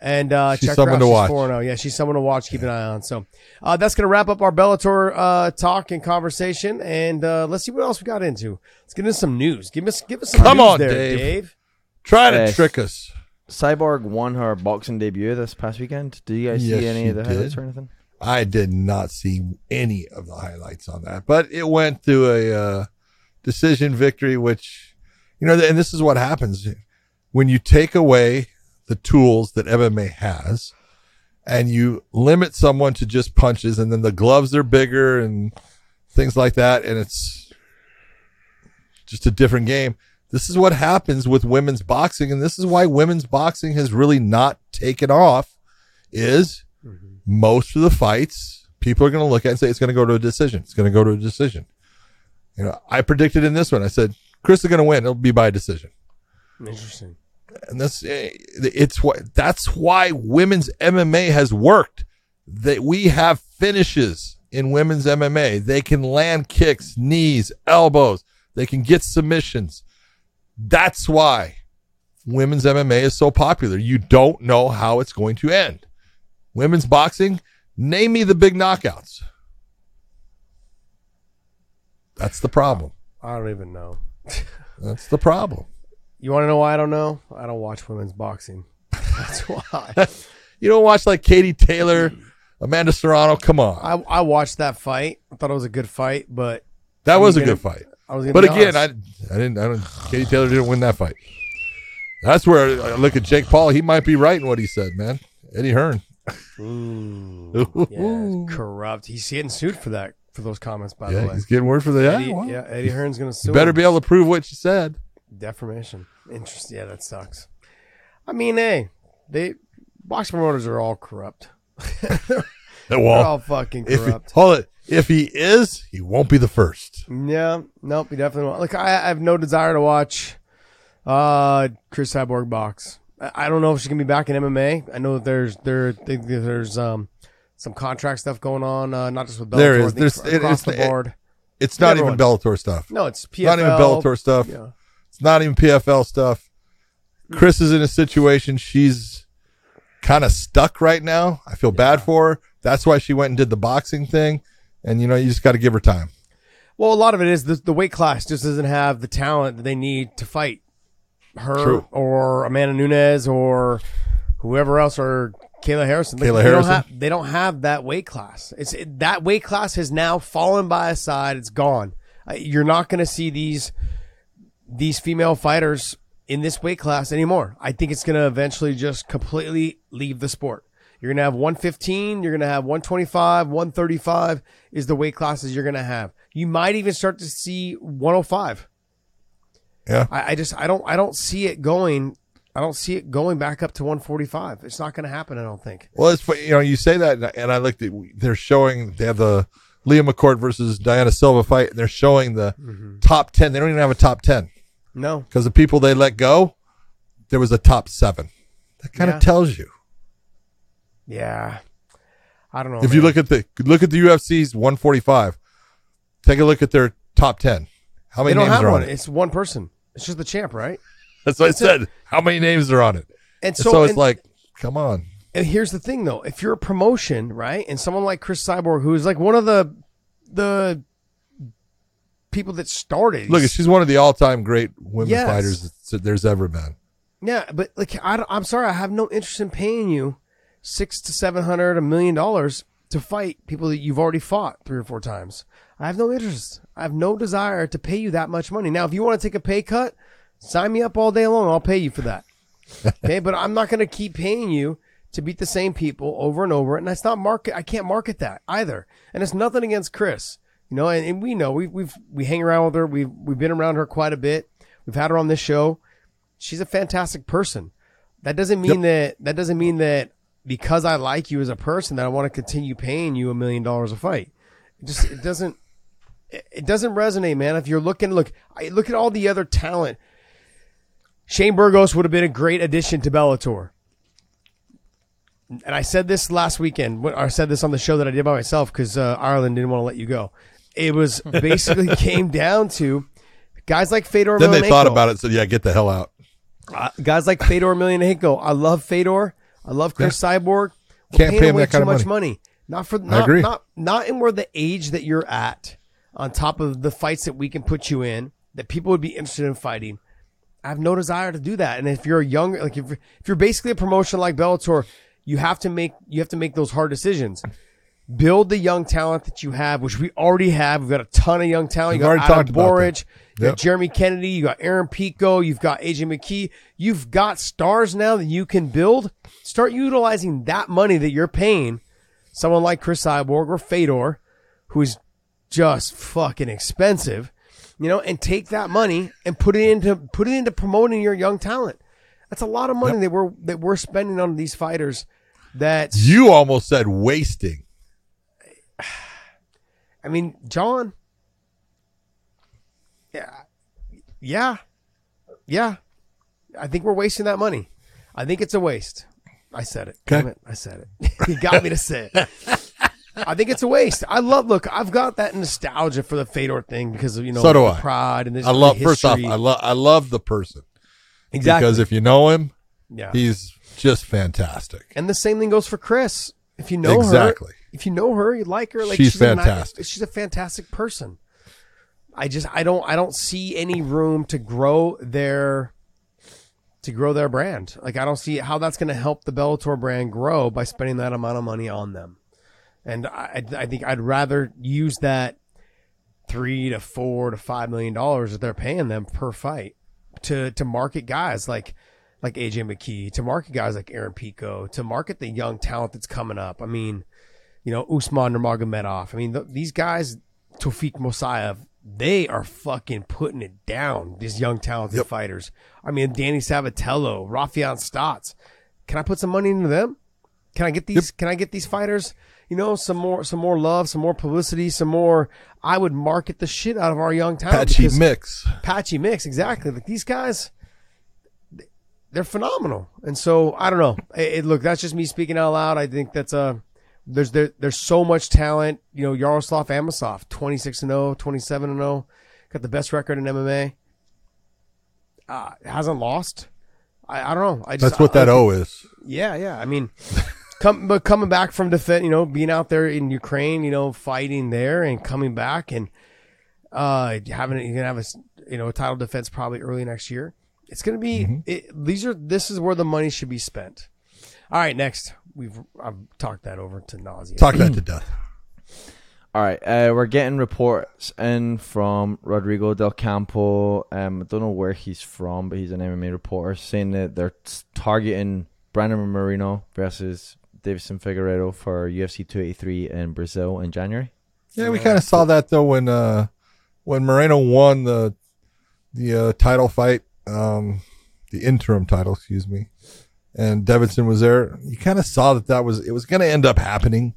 Speaker 3: And uh,
Speaker 2: She's
Speaker 3: check
Speaker 2: someone
Speaker 3: her out.
Speaker 2: to watch.
Speaker 3: She's 4-0. Yeah, she's someone to watch. Keep an eye on. So uh, that's going to wrap up our Bellator uh, talk and conversation. And uh, let's see what else we got into. Let's get into some news. Give us give us some
Speaker 2: Come
Speaker 3: news
Speaker 2: on,
Speaker 3: there,
Speaker 2: Dave.
Speaker 3: Dave.
Speaker 2: Try to
Speaker 4: Yes.
Speaker 2: trick us.
Speaker 4: Cyborg won her boxing debut this past weekend. Do you guys
Speaker 2: Yes,
Speaker 4: see any
Speaker 2: she
Speaker 4: of the highlights
Speaker 2: did.
Speaker 4: or anything?
Speaker 2: I did not see any of the highlights on that, but it went to a uh, decision victory, which, you know, and this is what happens when you take away the tools that MMA has and you limit someone to just punches and then the gloves are bigger and things like that. And it's just a different game. This is what happens with women's boxing. And this is why women's boxing has really not taken off is mm-hmm. most of the fights, people are going to look at and say it's going to go to a decision. It's going to go to a decision. You know, I predicted in this one, I said, Chris is going to win. It'll be by decision.
Speaker 3: Interesting.
Speaker 2: And that's, eh, it's what, that's why women's MMA has worked. That we have finishes in women's MMA. They can land kicks, knees, elbows. They can get submissions. That's why women's MMA is so popular. You don't know how it's going to end. Women's boxing, name me the big knockouts. That's the problem.
Speaker 3: I don't even know.
Speaker 2: That's the problem.
Speaker 3: You want to know why I don't know? I don't watch women's boxing. That's why.
Speaker 2: You don't watch like Katie Taylor, Amanda Serrano. Come on.
Speaker 3: I, I watched that fight. I thought it was a good fight, but
Speaker 2: That was a
Speaker 3: gonna-
Speaker 2: good fight.
Speaker 3: I was.
Speaker 2: But again, I,
Speaker 3: honest.
Speaker 2: I didn't, I don't, Katie Taylor didn't win that fight. That's where I look at Jake Paul. He might be right in what he said, man. Eddie Hearn.
Speaker 3: Ooh, yeah, corrupt. He's getting sued for that for those comments. By the way,
Speaker 2: he's getting word for the, yeah,
Speaker 3: Eddie, yeah, Eddie Hearn's going to sue.
Speaker 2: you better
Speaker 3: him.
Speaker 2: be able to prove what you said.
Speaker 3: Defamation. Interesting. Yeah, that sucks. I mean, hey, they box promoters are all corrupt. They're
Speaker 2: Well,
Speaker 3: all fucking
Speaker 2: if he,
Speaker 3: corrupt.
Speaker 2: hold it. If he is, he won't be the first.
Speaker 3: Yeah, nope, he definitely won't. Like I, I have no desire to watch uh Chris Cyborg box. I, I don't know if she can be back in MMA. I know that there's there think that there's um some contract stuff going on, uh, not just with Bellator,
Speaker 2: There is. There's- it-
Speaker 3: across
Speaker 2: it's-
Speaker 3: the board.
Speaker 2: It's not even Bellator stuff.
Speaker 3: no, it's PFL.
Speaker 2: not even Bellator stuff.
Speaker 3: Yeah.
Speaker 2: It's not even PFL stuff. Hmm. Chris is in a situation she's kind of stuck right now. I feel bad for her. That's why she went and did the boxing thing. And you know, you just got to give her time.
Speaker 3: Well, a lot of it is the, the weight class just doesn't have the talent that they need to fight her
Speaker 2: True.
Speaker 3: or Amanda Nunes or whoever else or Kayla Harrison.
Speaker 2: Kayla
Speaker 3: they
Speaker 2: Harrison.
Speaker 3: Don't have, they don't have that weight class. It's it, that weight class has now fallen by a side. It's gone. You're not going to see these these female fighters in this weight class anymore. I think it's going to eventually just completely leave the sport. You're going to have 115, you're going to have 125, 135 is the weight classes you're going to have. You might even start to see 105.
Speaker 2: Yeah.
Speaker 3: I, I just I don't I don't see it going I don't see it going back up to 145. It's not going to happen. I don't think.
Speaker 2: Well, it's you know you say that, and I- and I looked at they're showing they have the Leah McCourt versus Dayana Silva fight, and they're showing the mm-hmm. top ten. They don't even have a top ten
Speaker 3: No.
Speaker 2: because the people they let go, there was a top seven. That kind of
Speaker 3: Yeah.
Speaker 2: tells you.
Speaker 3: Yeah. I don't know.
Speaker 2: if you look at the look at the UFC's 145, take a look at their top ten. How many names are
Speaker 3: one.
Speaker 2: on it?
Speaker 3: It's one person. It's just the champ, right?
Speaker 2: That's what I said. How many names are on it?
Speaker 3: And
Speaker 2: And
Speaker 3: so,
Speaker 2: so, it's
Speaker 3: and-
Speaker 2: like, come on.
Speaker 3: And here's the thing, though: if you're a promotion, right, and someone like Chris Cyborg, who is like one of the the people that started.
Speaker 2: Look, she's one of the all-time great women
Speaker 3: Yes.
Speaker 2: fighters that there's ever been.
Speaker 3: Yeah, but like I, am sorry, I have no interest in paying you six to seven hundred, a million dollars to fight people that you've already fought three or four times. I have no interest. I have no desire to pay you that much money. Now, if you want to take a pay cut, sign me up all day long. I'll pay you for that. okay, but I'm not going to keep paying you to beat the same people over and over, and that's not market. I can't market that either. And it's nothing against Chris, you know. And, and we know we we've we hang around with her. We've we've been around her quite a bit. We've had her on this show she's a fantastic person. That doesn't mean that that doesn't mean that because I like you as a person that I want to continue paying you a million dollars a fight. It just it doesn't it doesn't resonate, man. If you're looking look I look at all the other talent. Shane Burgos would have been a great addition to Bellator. And I said this last weekend. I said this on the show that I did by myself because uh, Ireland didn't want to let you go. It was basically came down to guys like Fedor.
Speaker 2: Then they thought about it. So yeah, get the hell out.
Speaker 3: Uh, guys like Fedor Emelianenko. I love Fedor. I love Chris Cyborg. We're
Speaker 2: Can't pay him that kind
Speaker 3: too
Speaker 2: of
Speaker 3: much money. Not for
Speaker 2: I
Speaker 3: not,
Speaker 2: agree.
Speaker 3: not not in where the age that you're at. On top of the fights that we can put you in, that people would be interested in fighting. I have no desire to do that. And if you're a young, like if if you're basically a promotion like Bellator, you have to make you have to make those hard decisions. Build the young talent that you have, which we already have. We've got a ton of young talent.
Speaker 2: We've
Speaker 3: you got
Speaker 2: already
Speaker 3: Adam
Speaker 2: talked about that.
Speaker 3: Borics, you got
Speaker 2: Yep.
Speaker 3: Jeremy Kennedy, you got Aaron Pico, you've got AJ McKee. You've got stars now that you can build. Start utilizing that money that you're paying someone like Chris Cyborg or Fedor, who's just fucking expensive, you know, and take that money and put it into put it into promoting your young talent. That's a lot of money that we're that we're spending on these fighters. That
Speaker 2: You almost said wasting.
Speaker 3: I mean, John. Yeah, yeah, yeah. I think we're wasting that money. I think it's a waste. I said it.
Speaker 2: Okay.
Speaker 3: Damn it. I said it. you got me to say it. I think it's a waste. I love. Look, I've got that nostalgia for the Fedor thing because of you know
Speaker 2: So do
Speaker 3: the
Speaker 2: I.
Speaker 3: pride and this
Speaker 2: I love. First off. I love. I love the person
Speaker 3: exactly
Speaker 2: because if you know him,
Speaker 3: yeah.
Speaker 2: he's just fantastic.
Speaker 3: And the same thing goes for Chris. If you know
Speaker 2: Exactly.
Speaker 3: her, if you know her, you like her. Like
Speaker 2: She's
Speaker 3: a ni-
Speaker 2: fantastic.
Speaker 3: she's a fantastic person. I just I don't I don't see any room to grow their to grow their brand. Like I don't see how that's going to help the Bellator brand grow by spending that amount of money on them. And I I think I'd rather use that three to four to five million dollars that they're paying them per fight to to market guys like like AJ McKee, to market guys like Aaron Pico, to market the young talent that's coming up. I mean, you know, Usman Nurmagomedov. I mean, th- these guys, Tofiq Musayev, they are fucking putting it down. These young talented
Speaker 2: Yep.
Speaker 3: fighters. I mean, Danny Sabatello, Raufeon Stots. Can I put some money into them? Can I get these? Can I get these fighters? You know, some more, some more love, some more publicity, some more. I would market the shit out of our young talent.
Speaker 2: Patchy mix.
Speaker 3: patchy mix exactly like these guys they're phenomenal and so i don't know it, it- look that's just me speaking out loud i think that's a there's there, there's so much talent you know yaroslav amosov 26 and 0 27 and 0 got the best record in mma uh hasn't lost i, I don't know i just
Speaker 2: That's what
Speaker 3: I-
Speaker 2: that
Speaker 3: I-
Speaker 2: O is.
Speaker 3: yeah, yeah. I mean, come but coming back from defense, you know, being out there in Ukraine, you know, fighting there and coming back and uh having you're gonna have a you know a title defense probably early next year. It's gonna be it, these are this is where the money should be spent. All right, next we've I've talked that over to nausea.
Speaker 2: Talk that to death.
Speaker 4: All right, uh, we're getting reports in from Rodrigo Del Campo. Um, I don't know where he's from, but he's an MMA reporter saying that they're targeting Brandon Moreno versus Deiveson Figueiredo for UFC 283 in Brazil in January.
Speaker 2: Yeah, we kind of saw that though when uh when Moreno won the the uh, title fight, um, the interim title, excuse me, and Deiveson was there. You kind of saw that that was it was going to end up happening.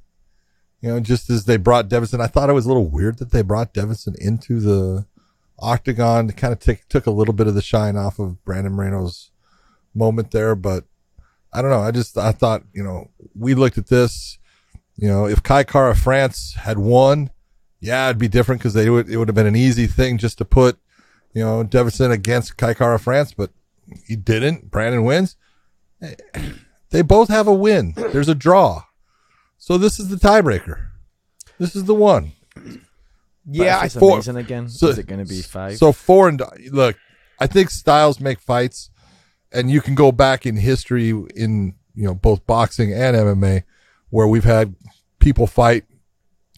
Speaker 2: You know, just as they brought Deiveson, I thought it was a little weird that they brought Deiveson into the octagon kind of take took a little bit of the shine off of Brandon Moreno's moment there, but I don't know. I just I thought you know we looked at this. You know, if Kai Kara France had won, yeah, it'd be different because they would it would have been an easy thing just to put, you know, Deiveson against Kai Kara France, but he didn't. Brandon wins. They both have a win. There's a draw. So this is the tiebreaker. This is the one.
Speaker 3: Yeah, I
Speaker 4: it's
Speaker 2: Four-
Speaker 4: amazing again.
Speaker 2: so-
Speaker 4: is it going to be five?
Speaker 2: So four and look, I think styles make fights, and you can go back in history in you know both boxing and MMA, where we've had people fight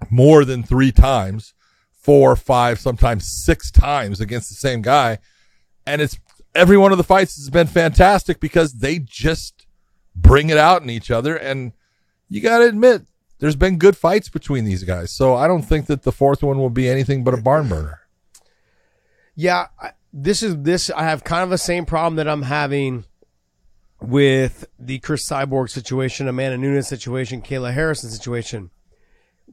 Speaker 2: more than three times, four, five, sometimes six times against the same guy, and it's every one of the fights has been fantastic because they just bring it out in each other, and you got to admit. There's been good fights between these guys, so I don't think that the fourth one will be anything but a barn burner.
Speaker 3: Yeah, this is this. I have kind of the same problem that I'm having with the Chris Cyborg situation, Amanda Nunes situation, Kayla Harrison situation.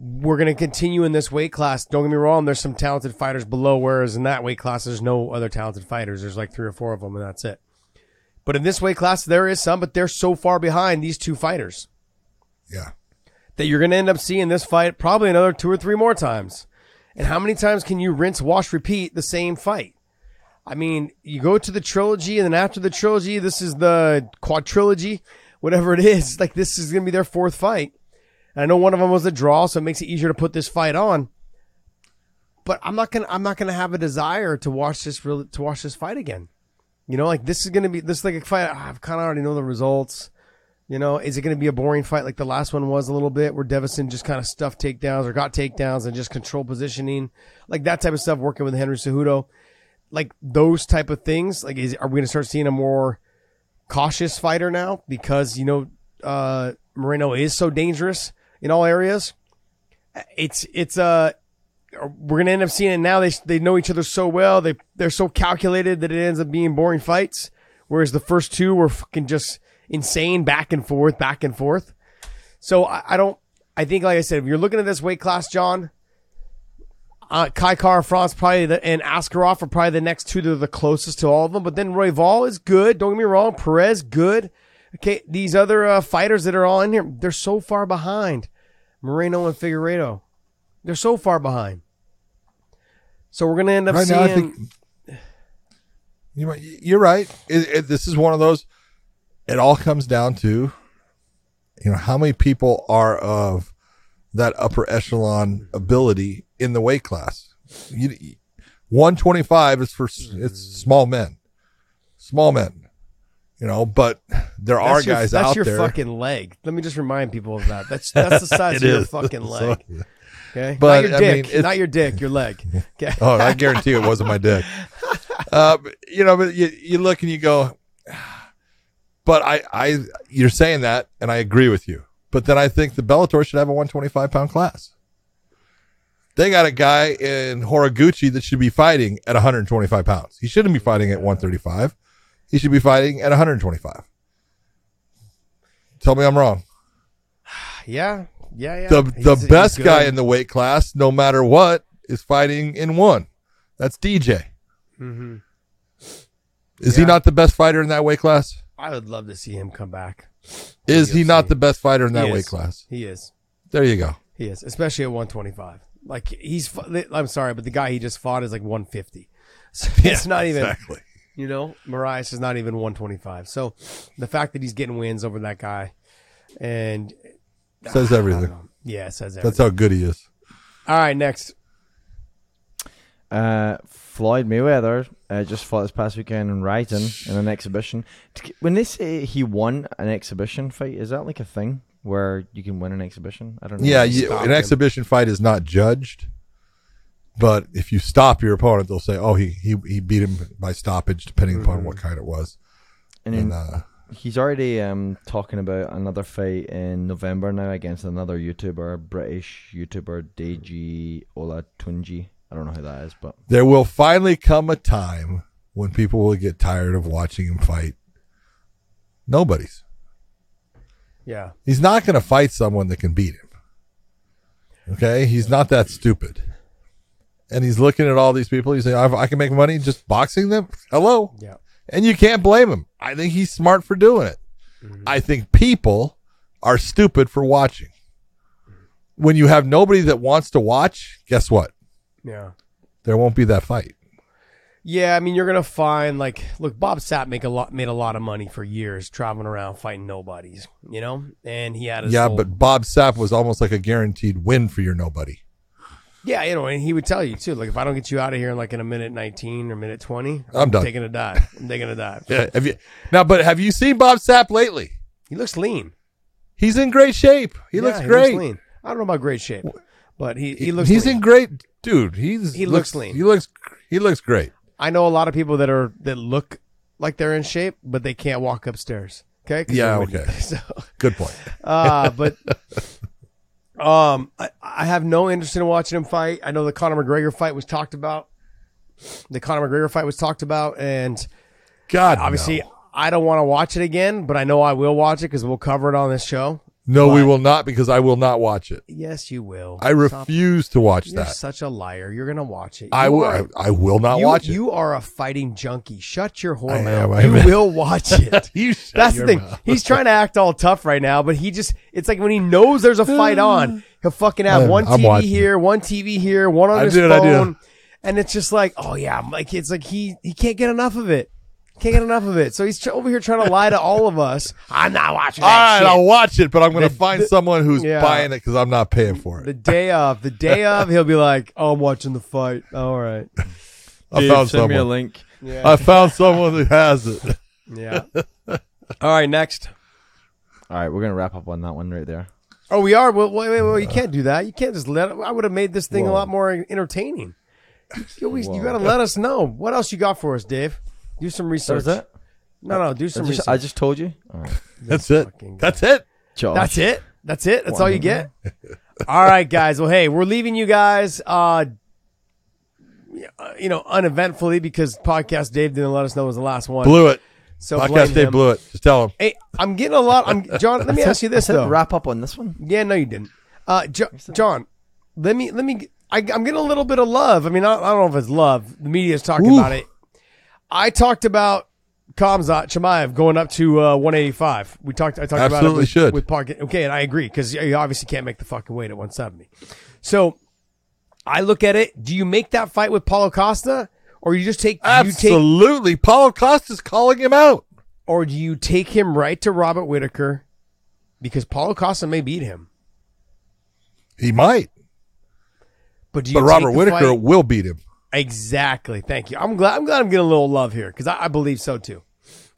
Speaker 3: We're going to continue in this weight class. Don't get me wrong. There's some talented fighters below, whereas in that weight class, there's no other talented fighters. There's like three or four of them, and that's it. But in this weight class, there is some, but they're so far behind these two fighters
Speaker 2: Yeah.
Speaker 3: that you're going to end up seeing this fight probably another two or three more times. And how many times can you rinse, wash, repeat the same fight? I mean, you go to the trilogy, and then after the trilogy, this is the quadrilogy, whatever it is. Like this is going to be their fourth fight. I know one of them was a draw, so it makes it easier to put this fight on. But I'm not gonna, I'm not gonna have a desire to watch this real, to watch this fight again. You know, like this is gonna be this is like a fight. I've kind of already know the results. You know, is it going to be a boring fight like the last one was a little bit, where Deiveson just kind of stuffed takedowns or got takedowns and just control positioning, like that type of stuff, working with Henry Cejudo, like those type of things. Like, is are we going to start seeing a more cautious fighter now because you know uh, Moreno is so dangerous in all areas? It's it's uh we're gonna end up seeing it now. They they know each other so well. They they're so calculated that it ends up being boring fights. Whereas the first two were fucking just insane back and forth, back and forth. So I, I don't. I think, like I said, if you're looking at this weight class, John, uh, Kai Kara France probably the, and Askarov are probably the next two that are the closest to all of them. But then Royval is good. Don't get me wrong. Perez good. Okay, these other uh, fighters that are all in here, they're so far behind. Moreno and Figueiredo, they're so far behind. So we're gonna end up
Speaker 2: right
Speaker 3: seeing.
Speaker 2: now, I think you—you're right. It, it, this is one of those. It all comes down to, you know, how many people are of that upper echelon ability in the weight class. You, 125 is for it's small men, small men. You know, but there are
Speaker 3: That's your-
Speaker 2: guys
Speaker 3: that's your fucking leg. Let me just remind people of that. That's that's the size of your
Speaker 2: is.
Speaker 3: fucking
Speaker 2: So-
Speaker 3: leg. Okay,
Speaker 2: But,
Speaker 3: not your
Speaker 2: I
Speaker 3: dick,
Speaker 2: mean,
Speaker 3: not your dick, your leg. Okay.
Speaker 2: Oh, I guarantee it wasn't my dick. Uh, you know, but you, you look and you go, but I, I, you're saying that, and I agree with you. But then I think the Bellator should have a 125 pound class. They got a guy in Horiguchi that should be fighting at 125 pounds. He shouldn't be fighting at 135. He should be fighting at 125. Tell me I'm wrong.
Speaker 3: Yeah, yeah, yeah.
Speaker 2: The the
Speaker 3: he's
Speaker 2: best guy in the weight class, no matter what, is fighting in one. That's DJ.
Speaker 3: Mhm.
Speaker 2: Is he not the best fighter in that weight class?
Speaker 3: I would love to see him come back.
Speaker 2: Is he not the best fighter in that weight class?
Speaker 3: He is.
Speaker 2: There you go.
Speaker 3: He is, especially at 125. Like he's. I'm sorry, but the guy he just fought is like 150. So it's not even.
Speaker 2: exactly.
Speaker 3: You know, Moraes is not even 125. So the fact that he's getting wins over that guy, and
Speaker 2: Says everything.
Speaker 3: Yeah, it says everything.
Speaker 2: That's how good he is.
Speaker 3: All right, next.
Speaker 4: Uh, Floyd Mayweather uh, just fought this past weekend in Rizin in an exhibition. When they say he won an exhibition fight, is that like a thing where you can win an exhibition? I don't know.
Speaker 2: Yeah, you, an
Speaker 3: him.
Speaker 2: exhibition fight is not judged, but if you stop your opponent, they'll say, "Oh, he he, he beat him by stoppage," depending upon what kind it was.
Speaker 4: and,
Speaker 2: And uh,
Speaker 4: he's already um talking about another fight in November now against another YouTuber, British YouTuber Deji Olatunji. I don't know who that is, but
Speaker 2: there will finally come a time when people will get tired of watching him fight. Nobody's.
Speaker 3: Yeah.
Speaker 2: He's not going to fight someone that can beat him. Okay, he's not that stupid. And he's looking at all these people. He's saying, "I can make money just boxing them." Hello,
Speaker 3: Yeah.
Speaker 2: and you can't blame him. I think he's smart for doing it. Mm-hmm. I think people are stupid for watching. When you have nobody that wants to watch, guess what?
Speaker 3: Yeah.
Speaker 2: There won't be that fight.
Speaker 3: Yeah, I mean, you're gonna find like, look, Bob Sapp make a lot, made a lot of money for years traveling around fighting nobodies, you know, and he had his
Speaker 2: yeah,
Speaker 3: whole-
Speaker 2: but Bob Sapp was almost like a guaranteed win for your nobody.
Speaker 3: Yeah, you know, and he would tell you too. Like if I don't get you out of here in like in a minute nineteen or minute twenty,
Speaker 2: I'm done.
Speaker 3: taking a dive. I'm taking a dive.
Speaker 2: Yeah. Have you now? But have you seen Bob Sapp lately?
Speaker 3: He looks lean.
Speaker 2: He's in great shape. He
Speaker 3: Yeah,
Speaker 2: looks great.
Speaker 3: lean. I don't know about great shape, but he he looks.
Speaker 2: he's
Speaker 3: lean.
Speaker 2: in great, dude. He's
Speaker 3: He looks lean.
Speaker 2: He looks he looks great.
Speaker 3: I know a lot of people that are that look like they're in shape, but they can't walk upstairs. Okay.
Speaker 2: Yeah, okay.
Speaker 3: So,
Speaker 2: Good point.
Speaker 3: uh, but um, I, I have no interest in watching him fight. I know the Conor McGregor fight was talked about. The Conor McGregor fight was talked about, and
Speaker 2: God,
Speaker 3: obviously,
Speaker 2: no.
Speaker 3: I don't want to watch it again, but I know I will watch it because we'll cover it on this show.
Speaker 2: No, we will not because I will not watch it.
Speaker 3: Yes, you will.
Speaker 2: I
Speaker 3: Stop.
Speaker 2: refuse to watch that.
Speaker 3: You're
Speaker 2: that.
Speaker 3: such a liar. You're gonna watch it.
Speaker 2: I will.
Speaker 3: are-
Speaker 2: I, I will not
Speaker 3: you,
Speaker 2: watch it.
Speaker 3: You are a fighting junkie. Shut your whore mouth.
Speaker 2: am,
Speaker 3: you will watch it.
Speaker 2: You shut
Speaker 3: That's the thing.
Speaker 2: mouth.
Speaker 3: He's trying to act all tough right now, but he just, it's like when he knows there's a fight on, he'll fucking have
Speaker 2: I'm-
Speaker 3: one TV here, one TV here, one on
Speaker 2: I
Speaker 3: his
Speaker 2: do.
Speaker 3: phone. And it's just like, oh yeah, like, it's like he, he can't get enough of it. Can't get enough of it. So he's tr- over here trying to lie to all of us. I'm not watching
Speaker 2: All
Speaker 3: that
Speaker 2: right,
Speaker 3: shit.
Speaker 2: I'll watch it, but I'm going to
Speaker 3: The-
Speaker 2: find
Speaker 3: the-
Speaker 2: someone who's
Speaker 3: yeah.
Speaker 2: buying it because I'm not paying for it.
Speaker 3: the
Speaker 2: it.
Speaker 3: day of, the day of, he'll be like, oh, I'm watching the fight. All right.
Speaker 2: I
Speaker 4: Dave,
Speaker 2: found
Speaker 4: send me a
Speaker 2: someone.
Speaker 4: link.
Speaker 3: Yeah.
Speaker 2: I found someone who has it.
Speaker 3: yeah. All right. Next.
Speaker 4: All right, we're gonna wrap up on that one right there.
Speaker 3: Oh, we are. Well, wait, wait, wait. You can't do that. You can't just let. I would have made this thing a
Speaker 2: Whoa.
Speaker 3: lot more entertaining. You, always, you
Speaker 4: Whoa.
Speaker 3: got to let us know what else you got for us, Dave. Do some
Speaker 4: So
Speaker 3: research.
Speaker 4: is that?
Speaker 3: No, no. Do
Speaker 4: I
Speaker 3: some
Speaker 4: just,
Speaker 3: research.
Speaker 4: I just told you. All right,
Speaker 2: That's it.
Speaker 3: fucking
Speaker 2: That's it.
Speaker 4: Josh.
Speaker 3: That's it. That's it. That's all you get. all right, guys. Well, hey, we're leaving you guys. Uh, you know, uneventfully because podcast Dave didn't let us know it was the last one.
Speaker 2: Blew it.
Speaker 3: so blame
Speaker 2: Podcast Dave
Speaker 3: him.
Speaker 2: blew it. Just tell him.
Speaker 3: Hey, I'm getting a lot. I'm John. Let me ask you
Speaker 4: I
Speaker 3: this
Speaker 4: said
Speaker 3: though.
Speaker 4: wrap up on this one.
Speaker 3: Yeah, no, you didn't. Uh, jo- John, let me let me. I, I'm getting a little bit of love. I mean, I, I don't know if it's love. The media's talking
Speaker 2: Ooh.
Speaker 3: about it. I talked about Kamzat Chimaev going up to uh, 185. We talked. I talked about it
Speaker 2: Absolutely
Speaker 3: with,
Speaker 2: should.
Speaker 3: with Park. Okay, and I agree because you obviously can't make the fucking weight at 170. So I look at it. Do you make that fight with Paulo Costa, or you just take you take,
Speaker 2: Absolutely. Paulo Costa's calling him out.
Speaker 3: or do you take him right to Robert Whitaker because Paulo Costa may beat him?
Speaker 2: He might,
Speaker 3: But do you
Speaker 2: but Robert Whitaker
Speaker 3: fight-
Speaker 2: will beat him.
Speaker 3: Exactly. Thank you. I'm glad. I'm glad I'm getting a little love here because I, I believe so too.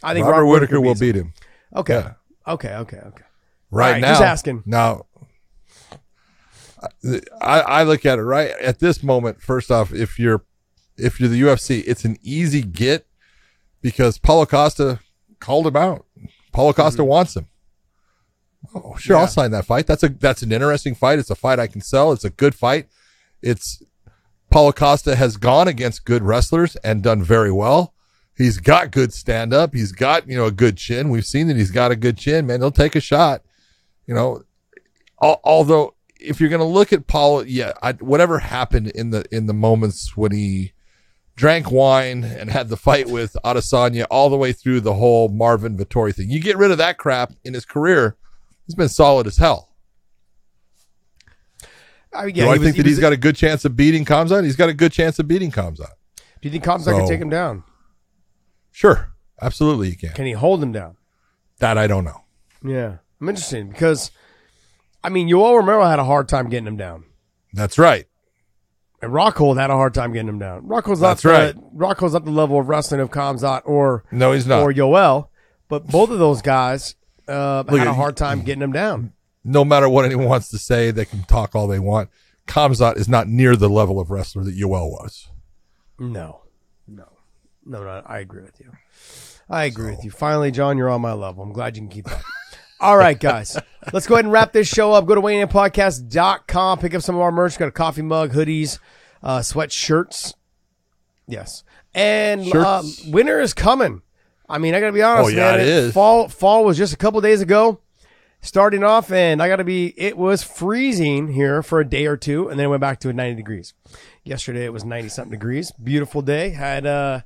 Speaker 3: I think
Speaker 2: Robert, Whitaker, will beat him.
Speaker 3: Okay.
Speaker 2: Yeah.
Speaker 3: Okay. Okay. Okay.
Speaker 2: right
Speaker 3: right,
Speaker 2: now.
Speaker 3: just asking.
Speaker 2: Now, I, I look at it right at this moment. First off, if you're if you're the UFC, it's an easy get because Paulo Costa called him out. Paulo Costa mm-hmm. wants him. Oh, sure,
Speaker 3: Yeah.
Speaker 2: I'll sign that fight. That's a that's an interesting fight. It's a fight I can sell. It's a good fight. It's Paulo Costa has gone against good wrestlers and done very well. He's got good stand up. He's got, you know, a good chin. We've seen that he's got a good chin, man. He'll take a shot. You know, al- although if you're going to look at Paulo, yeah, I, whatever happened in the in the moments when he drank wine and had the fight with Adesanya all the way through the whole Marvin Vettori thing. You get rid of that crap in his career, he's been solid as hell.
Speaker 3: I mean, yeah,
Speaker 2: Do I
Speaker 3: he was-
Speaker 2: think
Speaker 3: he
Speaker 2: that he's
Speaker 3: was-
Speaker 2: got a good chance of beating Kamzat? He's got a good chance of beating Kamzat.
Speaker 3: Do you think Kamzat can take him down?
Speaker 2: Sure, absolutely he can.
Speaker 3: Can he hold him down?
Speaker 2: That I don't know.
Speaker 3: Yeah, I'm interested because, I mean, Yoel Romero had a hard time getting him down,
Speaker 2: That's right.
Speaker 3: and Rockhold had a hard time getting him down. Rockhold's not
Speaker 2: That's
Speaker 3: the,
Speaker 2: right.
Speaker 3: Rockhold's not the level of wrestling of Kamzat or
Speaker 2: No, he's not.
Speaker 3: or Yoel, but both of those guys uh, had a hard time getting him down.
Speaker 2: No matter what anyone wants to say, they can talk all they want. Kamzat is not near the level of wrestler that Yoel was.
Speaker 3: No, no, no, no. I agree with you. I agree with you. Finally, John, you're on my level. I'm glad you can keep up. All right, guys. Let's go ahead and wrap this show up. Go to WeighingInPodcast.com. Pick up some of our merch. Got a coffee mug, hoodies, uh, sweatshirts. Yes. And uh, winter is coming. I mean, I got to be honest,
Speaker 2: Oh, yeah,
Speaker 3: man.
Speaker 2: it is.
Speaker 3: Fall, fall was just a couple days ago starting off, and I got to be, it was freezing here for a day or two, and then it went back to 90 degrees. Yesterday it was 90 something degrees. Beautiful day. Had, uh,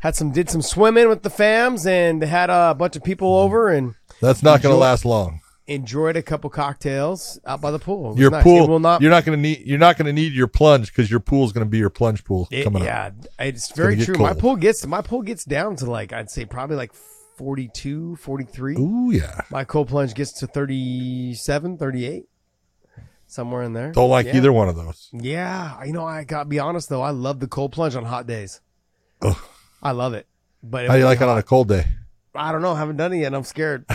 Speaker 3: had some, did some swimming with the fams and had a bunch of people over and
Speaker 2: That's not going to last long.
Speaker 3: enjoyed a couple cocktails out by the pool.
Speaker 2: Your
Speaker 3: nice.
Speaker 2: pool,
Speaker 3: It will not,
Speaker 2: you're not going to need. You're not going to need your plunge because your pool is going to be your plunge pool
Speaker 3: it-
Speaker 2: coming
Speaker 3: yeah,
Speaker 2: up.
Speaker 3: Yeah, it's very true. My pool gets, my pool gets down to like, I'd say probably like 42, 43.
Speaker 2: Ooh yeah.
Speaker 3: My cold plunge gets to 37, 38. somewhere in there.
Speaker 2: Don't like
Speaker 3: Yeah.
Speaker 2: either one of those.
Speaker 3: Yeah, you know, I gotta be honest though. I love the cold plunge on hot days.
Speaker 2: Ugh.
Speaker 3: I love it. But
Speaker 2: How do you like it on a cold day?
Speaker 3: I don't know. Haven't done it yet. I'm scared.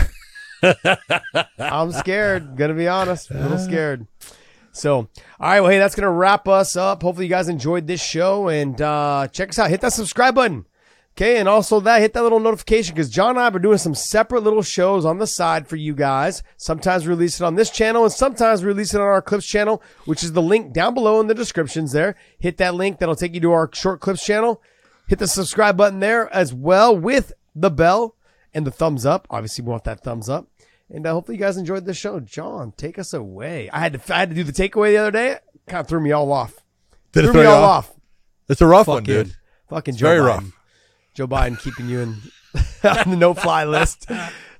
Speaker 3: I'm scared. Gonna be honest. A little scared. So, all right. Well, hey, that's gonna wrap us up. Hopefully, you guys enjoyed this show and uh, check us out. Hit that subscribe button. Okay, and also that hit that little notification because John and I are doing some separate little shows on the side for you guys. Sometimes we release it on this channel, and sometimes we release it on our clips channel, which is the link down below in the descriptions. There, hit that link that'll take you to our short clips channel. Hit the subscribe button there as well with the bell and the thumbs up. Obviously, we want that thumbs up. And uh, hopefully, you guys enjoyed this show. John, take us away. I had to I had to do the takeaway the other day. Kind of threw me all off.
Speaker 2: Did it
Speaker 3: Threw
Speaker 2: throw
Speaker 3: me
Speaker 2: you
Speaker 3: all
Speaker 2: off?
Speaker 3: off.
Speaker 2: It's a rough one,
Speaker 3: Fucking,
Speaker 2: dude.
Speaker 3: fucking Joe
Speaker 2: very
Speaker 3: Biden.
Speaker 2: rough.
Speaker 3: Joe Biden keeping you in on the no fly list.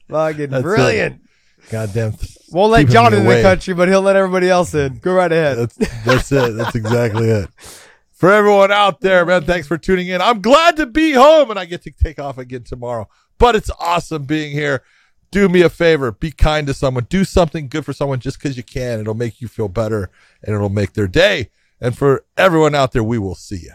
Speaker 3: Fucking
Speaker 2: That's
Speaker 3: brilliant.
Speaker 2: Goddamn.
Speaker 3: Won't let John in
Speaker 2: away.
Speaker 3: the country, but he'll let everybody else in. Go right ahead.
Speaker 2: That's that's it. That's exactly it. For everyone out there, man, thanks for tuning in. I'm glad to be home and I get to take off again tomorrow. But it's awesome being here. Do me a favor, be kind to someone, do something good for someone just because you can. It'll make you feel better and it'll make their day. And for everyone out there, we will see you.